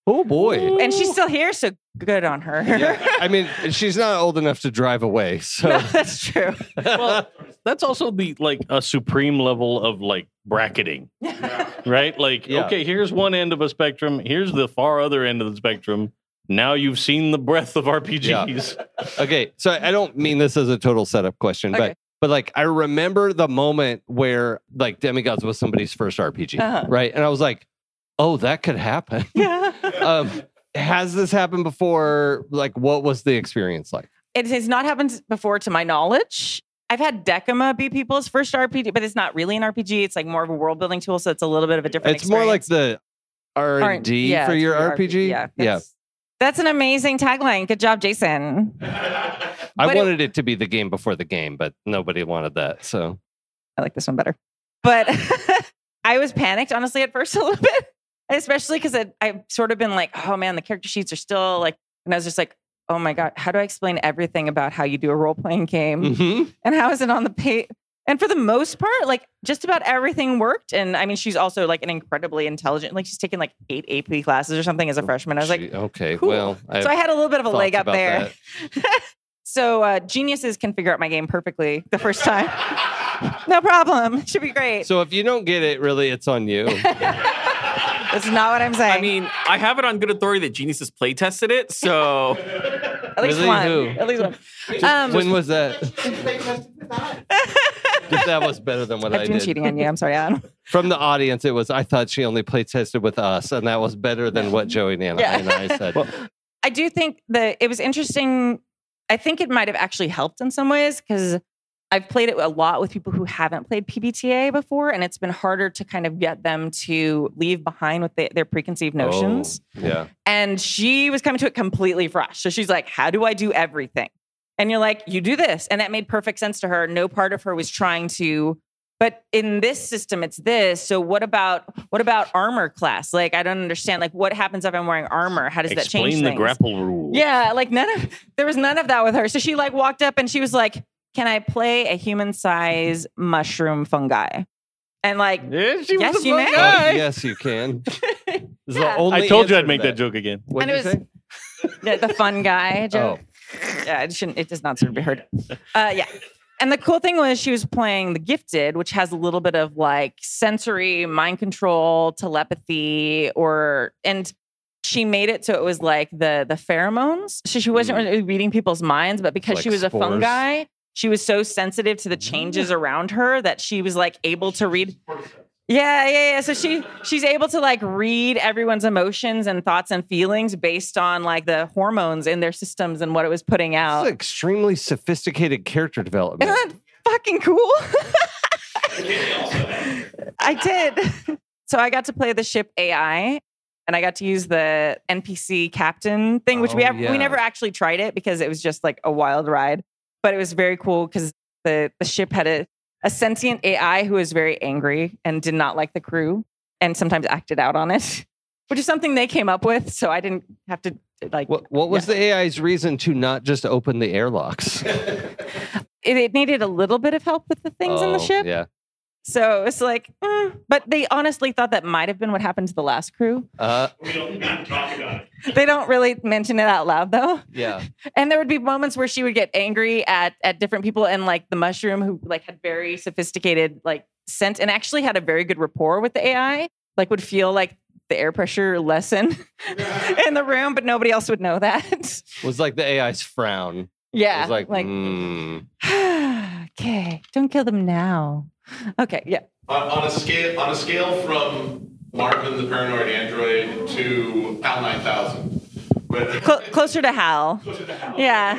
Oh boy. and she's still here. So good on her. Yeah, I mean, she's not old enough to drive away. So No, that's true. Well, that's also the like a supreme level of like bracketing, right? Like, Yeah. okay, here's one end of a spectrum. Here's the far other end of the spectrum. Now you've seen the breadth of RPGs. okay, so I don't mean this as a total setup question, Okay. but but like I remember the moment where like Demigods was somebody's first RPG, Uh-huh. right? And I was like, oh, that could happen. Yeah. um, has this happened before? Like, what was the experience like? It has not happened before, to my knowledge. I've had Decima be people's first RPG, but it's not really an RPG. It's like more of a world building tool, so it's a little bit of a different. It's more like the R and D for your for RPG. Yeah, yeah. that's- That's an amazing tagline. Good job, Jason. I but it- wanted it to be the game before the game, but nobody wanted that. So I like this one better. But I was panicked, honestly, at first a little bit, especially because I've sort of been like, oh man, the character sheets are still like, and I was just like, oh my God, how do I explain everything about how you do a role playing game? Mhm. And how is it on the page? And for the most part, like just about everything worked. And I mean, she's also like an incredibly intelligent, like she's taken like eight AP classes or something as a freshman. I was like, okay, cool. well, so I had a little bit of a leg up there. so uh, geniuses can figure out my game perfectly the first time. no problem. Should be great. So if you don't get it, really, it's on you. That's not what I'm saying. I mean, I have it on good authority that Genius has play tested it. So at least really? one. Who? At least one. Just- Um, when was that? Just that was better than what I've I been did. cheating on you. I'm sorry, Adam. From the audience, it was I thought she only play tested with us, and that was better than what Joey and Yeah. and I said. Well, I do think that it was interesting. I think it might have actually helped in some ways because I've played it a lot with people who haven't played PBTA before, and it's been harder to kind of get them to leave behind with the, their preconceived oh, notions. Oh, yeah. And she was coming to it completely fresh. So she's like, How do I do everything? And you're like, You do this. And that made perfect sense to her. No part of her was trying to. But in this system, it's this. So what about what about armor class? Like, I don't understand. Like, what happens if I'm wearing armor? How does that change Explain the grapple rule. Yeah, like none of there was none of that with her. So she like walked up and she was like, "Can I play a human size mushroom fungi?" And like, Yeah, she was yes, a you fun may. guy. Oh, yes, you can. This is the only I told you I'd make to that joke again. What And did it you was- say? the, the fun guy joke. Oh. Yeah, it shouldn't. It does not deserve to be heard. Uh, yeah. And the cool thing was she was playing the gifted, which has a little bit of like sensory, mind control, telepathy, or and she made it so it was like the the pheromones. So she wasn't really reading people's minds, but because Like she was a fungi, she was so sensitive to the mm. changes around her that she was like able to read. Yeah, yeah, yeah. So she she's able to like read everyone's emotions and thoughts and feelings based on like the hormones in their systems and what it was putting out. Extremely sophisticated character development. Isn't that fucking cool? I did. So I got to play the ship AI and I got to use the NPC captain thing, which we Oh, have yeah. we never actually tried it because it was just like a wild ride. But it was very cool because the, the ship had a, a sentient AI who was very angry and did not like the crew and sometimes acted out on it, which is something they came up with. So I didn't have to like What, what was the AI's reason to not just open the airlocks? it, it needed a little bit of help with the things in the Oh, ship. Yeah. So it's like, mm, but they honestly thought that might have been what happened to the last crew. Uh, We don't talk about it. They don't really mention it out loud though. yeah. And there would be moments where she would get angry at at different people and like the mushroom who like had very sophisticated like scent and actually had a very good rapport with the AI, like would feel like the air pressure lessen in the room, but nobody else would know that. Was like the AI's frown. Yeah. It yeah. was like, like mm. okay, don't kill them now. Okay, yeah. On, on a scale, on a scale from Marvin the paranoid android to Hal 9000. But Cl- closer to Hal. Yeah.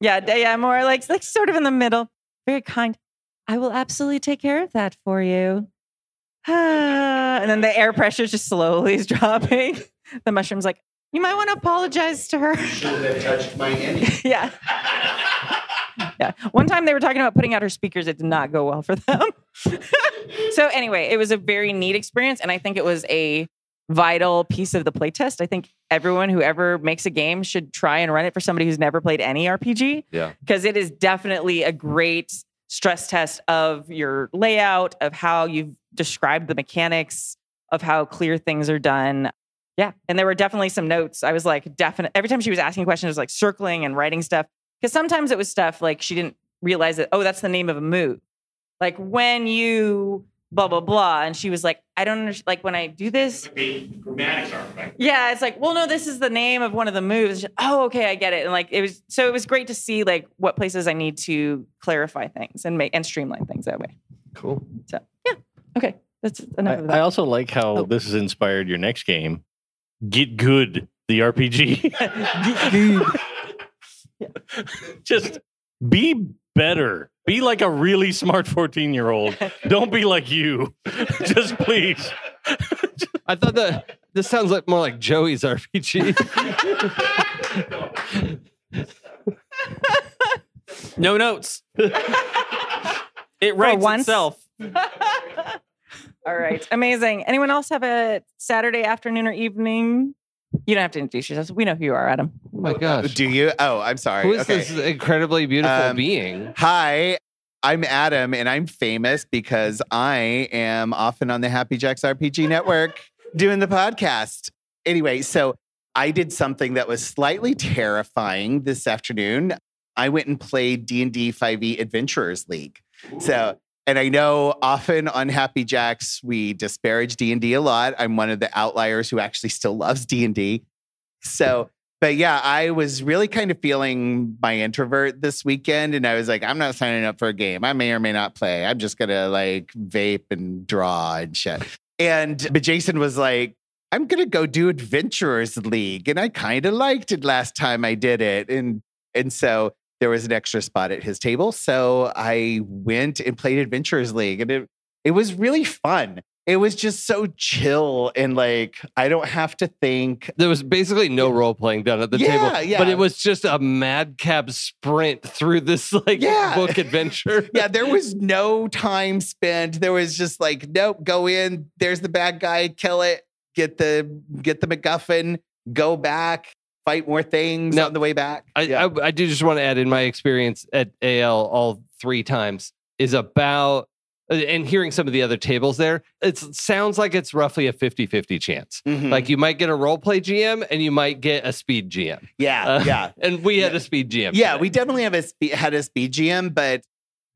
Yeah, d- yeah, more like like sort of in the middle. Very kind. I will absolutely take care of that for you. and then the air pressure just slowly is dropping. The mushroom's like, you might want to apologize to her. that touched my hand. yeah. Yeah. One time they were talking about putting out her speakers. It did not go well for them. so anyway, it was a very neat experience. And I think it was a vital piece of the playtest. I think everyone who ever makes a game should try and run it for somebody who's never played any RPG Yeah. because it is definitely a great stress test of your layout, of how you've described the mechanics, of how clear things are done. Yeah. And there were definitely some notes. I was like, definite. Every time she was asking questions, I was like circling and writing stuff. Because sometimes it was stuff like she didn't realize that, oh, that's the name of a move. Like when you blah, blah, blah. And she was like, I don't understand. Like when I do this, grammatics are right. yeah, it's like, well, no, this is the name of one of the moves. Oh, okay, I get it. And like it was so it was great to see like what places I need to clarify things and make and streamline things that way. Cool. So yeah. Okay. That's I, enough of I that. also like how Oh. this has inspired your next game Get Good, the RPG. Just be better. Be like a really smart 14 year old. Don't be like you. Just please. I thought that this sounds like more like Joey's RPG. No notes. It writes once. itself. All right. Amazing. Anyone else have a Saturday afternoon or evening? You don't have to introduce yourself. We know who you are, Adam. Oh my gosh. Do you? Oh, I'm sorry. Who is okay. this incredibly beautiful Um, being? Hi, I'm Adam, and I'm famous because I am often on the Happy Jacks RPG Network doing the podcast. Anyway, so I did something that was slightly terrifying this afternoon. I went and played D&D 5e E Adventurers League. So, and I know often on Happy Jacks we disparage D&D a lot. I'm one of the outliers who actually still loves D&D. So, but yeah, I was really kind of feeling my introvert this weekend. And I was like, I'm not signing up for a game. I may or may not play. I'm just to like vape and draw and shit. And, but Jason was like, I'm to go do Adventurers League. And I kind of liked it last time I did it. And, and so there was an extra spot at his table. So I went and played Adventurers League. And it, it was really fun. It was just so chill and like, I don't have to think. There was basically no role playing done at the Yeah, table, yeah. but it was just a madcap sprint through this like Yeah. book adventure. yeah, there was no time spent. There was just like, nope, go in. There's the bad guy, kill it, get the get the MacGuffin, go back, fight more things Now, on the way back. I, I, I do just want to add in my experience at AL all three times is about uh, and hearing some of the other tables there, it sounds like it's roughly a 50 50 chance. Mhm. Like you might get a role play GM and you might get a speed GM. yeah, Uh, yeah. And we had a speed GM. Yeah, today. we definitely have a spe- had a speed GM, but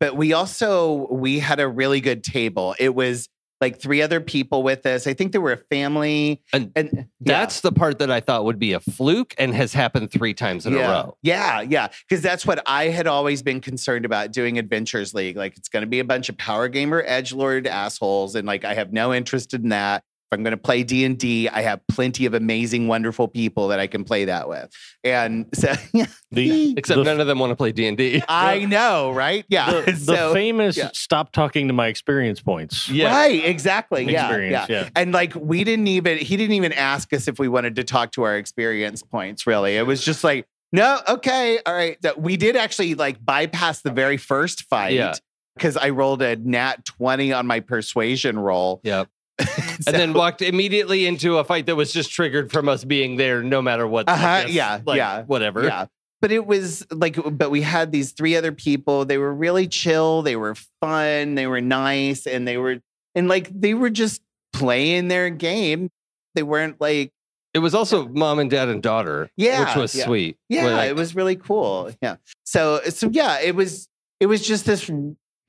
but we also we had a really good table. It was like three other people with us. I think there were a family, And and That's the part that I thought would be a fluke and has happened three times in yeah. a row. Yeah, yeah. Because that's what I had always been concerned about doing Adventures League. Like it's gonna be a bunch of power gamer edge lord assholes. And like I have no interest in that. If I'm gonna play D&D, I have plenty of amazing, wonderful people that I can play that with. And so The, Except the, none of them want to play D&D. I know, right? Yeah. the, the so, famous yeah. stop talking to my experience points. Right, exactly. Yeah, Experience, yeah. yeah. And like we didn't even he didn't even ask us if we wanted to talk to our experience points, really. It was just like, no, okay, all right. That- We did actually like bypass the very first fight Yeah. because I rolled a nat 20 on my persuasion roll. Yep. So- and then walked immediately into a fight that was just triggered from us being there no matter what. Uh-huh, guess, yeah, like, yeah, Whatever. Yeah. But it was like, but we had these three other people. They were really chill. They were fun. They were nice. And they were, and like, they were just playing their game. They weren't like, It was also mom and dad and daughter. Yeah, Which was yeah. sweet. Yeah, like, it was really cool. Yeah. So so yeah, it was it was just this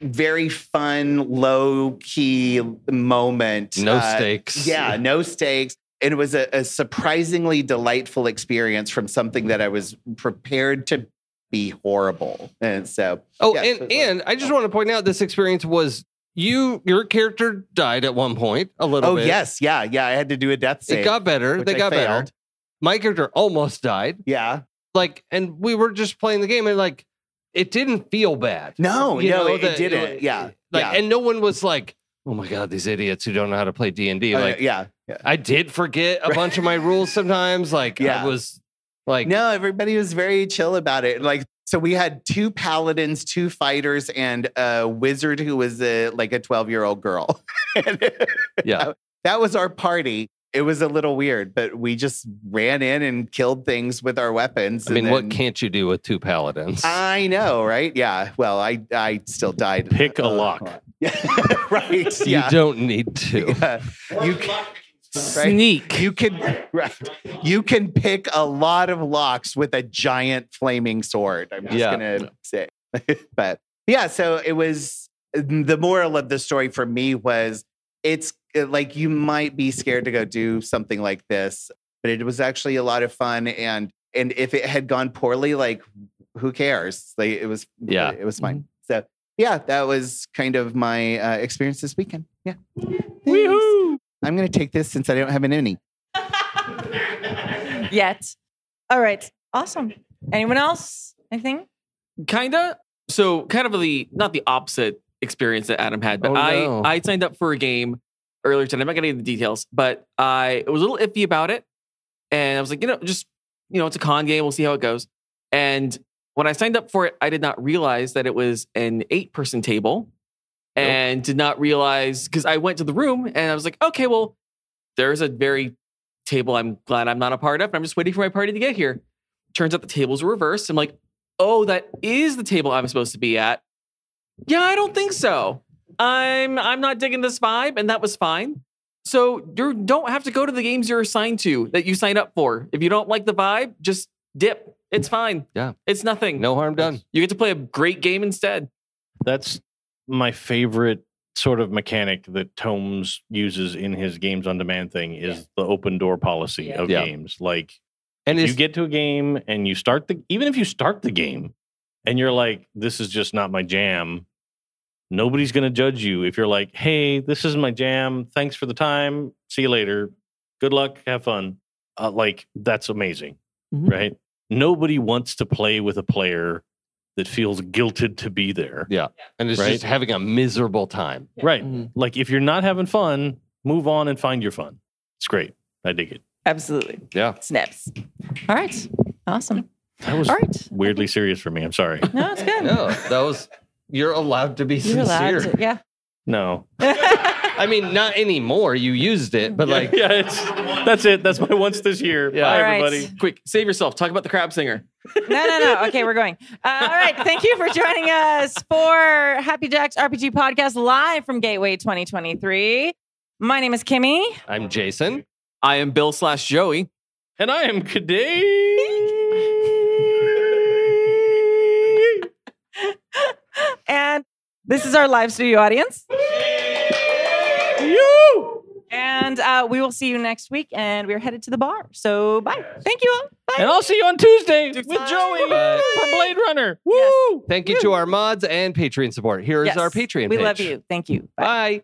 very fun, low key moment. No Uh, stakes. Yeah, no stakes. And it was a, a surprisingly delightful experience from something that I was prepared to be horrible. And so Oh, yeah, and so- oh. and I just want to point out this experience was you your character died at one point a little Oh bit. yes, yeah, yeah. I had to do a death save. It got better. They I got better. My character almost died. Yeah. Like, and we were just playing the game and like it didn't feel bad. No, You no, know, it, it didn't. Yeah. Like, yeah. and no one was like, "Oh my god, these idiots who don't know how to play D and D." Uh, Like, yeah. Yeah. I did forget a bunch of my rules sometimes. Like, Yeah. I was like, no, everybody was very chill about it. Like, so we had two paladins, two fighters, and a wizard who was a, like a 12 year old girl. Yeah. that was our party. It was a little weird, but we just ran in and killed things with our weapons. I mean, and what can't you do with two paladins? I know, right? Yeah. Well, I I still died. Pick a Uh, lock. Yeah. right. you don't need to. Yeah. You c- right? Sneak. You can right. You can pick a lot of locks with a giant flaming sword. I'm just Yeah. gonna say, but yeah. So it was the moral of the story for me was it's uh, like you might be scared to go do something like this, but it was actually a lot of fun. And and if it had gone poorly, like who cares? Like it was Yeah. it was fine. So yeah, that was kind of my uh, experience this weekend. Yeah. Woohoo! I'm gonna take this since I don't have an ENnie. Yet. All right. Awesome. Anyone else? Anything? Kinda. So kind of the not the opposite experience that Adam had, but Oh, I. I signed up for a game earlier today. I'm not getting into the details, but I was a little iffy about it, and I was like, you know, just you know, it's a con game. We'll see how it goes. And when I signed up for it, I did not realize that it was an eight person table, and did not realize because I went to the room and I was like, okay, well, there's a very table I'm glad I'm not a part of. And I'm just waiting for my party to get here. Turns out the tables were reversed. I'm like, oh, that is the table I'm supposed to be at. Yeah, I don't think so. I'm I'm not digging this vibe, and that was fine. So you don't have to go to the games you're assigned to that you signed up for. If you don't like the vibe, just dip. It's fine. Yeah. It's nothing. No harm done. You get to play a great game instead. That's my favorite sort of mechanic that Tomes uses in his games on demand thing is the open door policy of Yeah. games. Like And you get to a game and you start the even if you start the game and you're like, this is just not my jam, nobody's gonna judge you. If you're like, hey, this isn't my jam, thanks for the time. See you later. Good luck, have fun. Uh, like that's amazing. Mm-hmm. Right? Nobody wants to play with a player that feels guilted to be there. Yeah. And it's Right? just having a miserable time. Right. Like if you're not having fun, move on and find your fun. It's great. I dig it. Absolutely. Yeah. Snaps. All right. Awesome. That was All right. weirdly serious for me. I'm sorry. No, it's good. No, that was you're allowed to be You're allowed sincere. to. Yeah. No. I mean, not anymore. You used it, but like yeah, it's that's it. That's my once this year. Yeah. Bye, All right. everybody. Quick, save yourself. Talk about the crab singer. No, no, no. Okay, we're going. Uh, all right. Thank you for joining us for Happy Jacks RPG podcast live from Gateway 2023. My name is Kimmy. I'm Jason. I am Bill slash Joey. And I am Kadej. And this is our live studio audience. You. And uh, we will see you next week. And we're headed to the bar. So bye. Thank you all. Bye. And I'll see you on Tuesday with Joey Bye. from Blade Runner. Woo! Thank you to our mods and Patreon support. Here is Yes. our Patreon We page. love you. Thank you. Bye. Bye.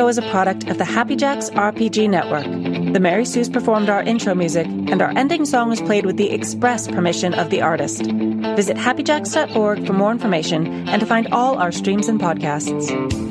Show is a product of the Happy Jacks RPG Network. The Mary Sue's performed our intro music, and our ending song was played with the express permission of the artist. Visit happyjacks.org for more information and to find all our streams and podcasts.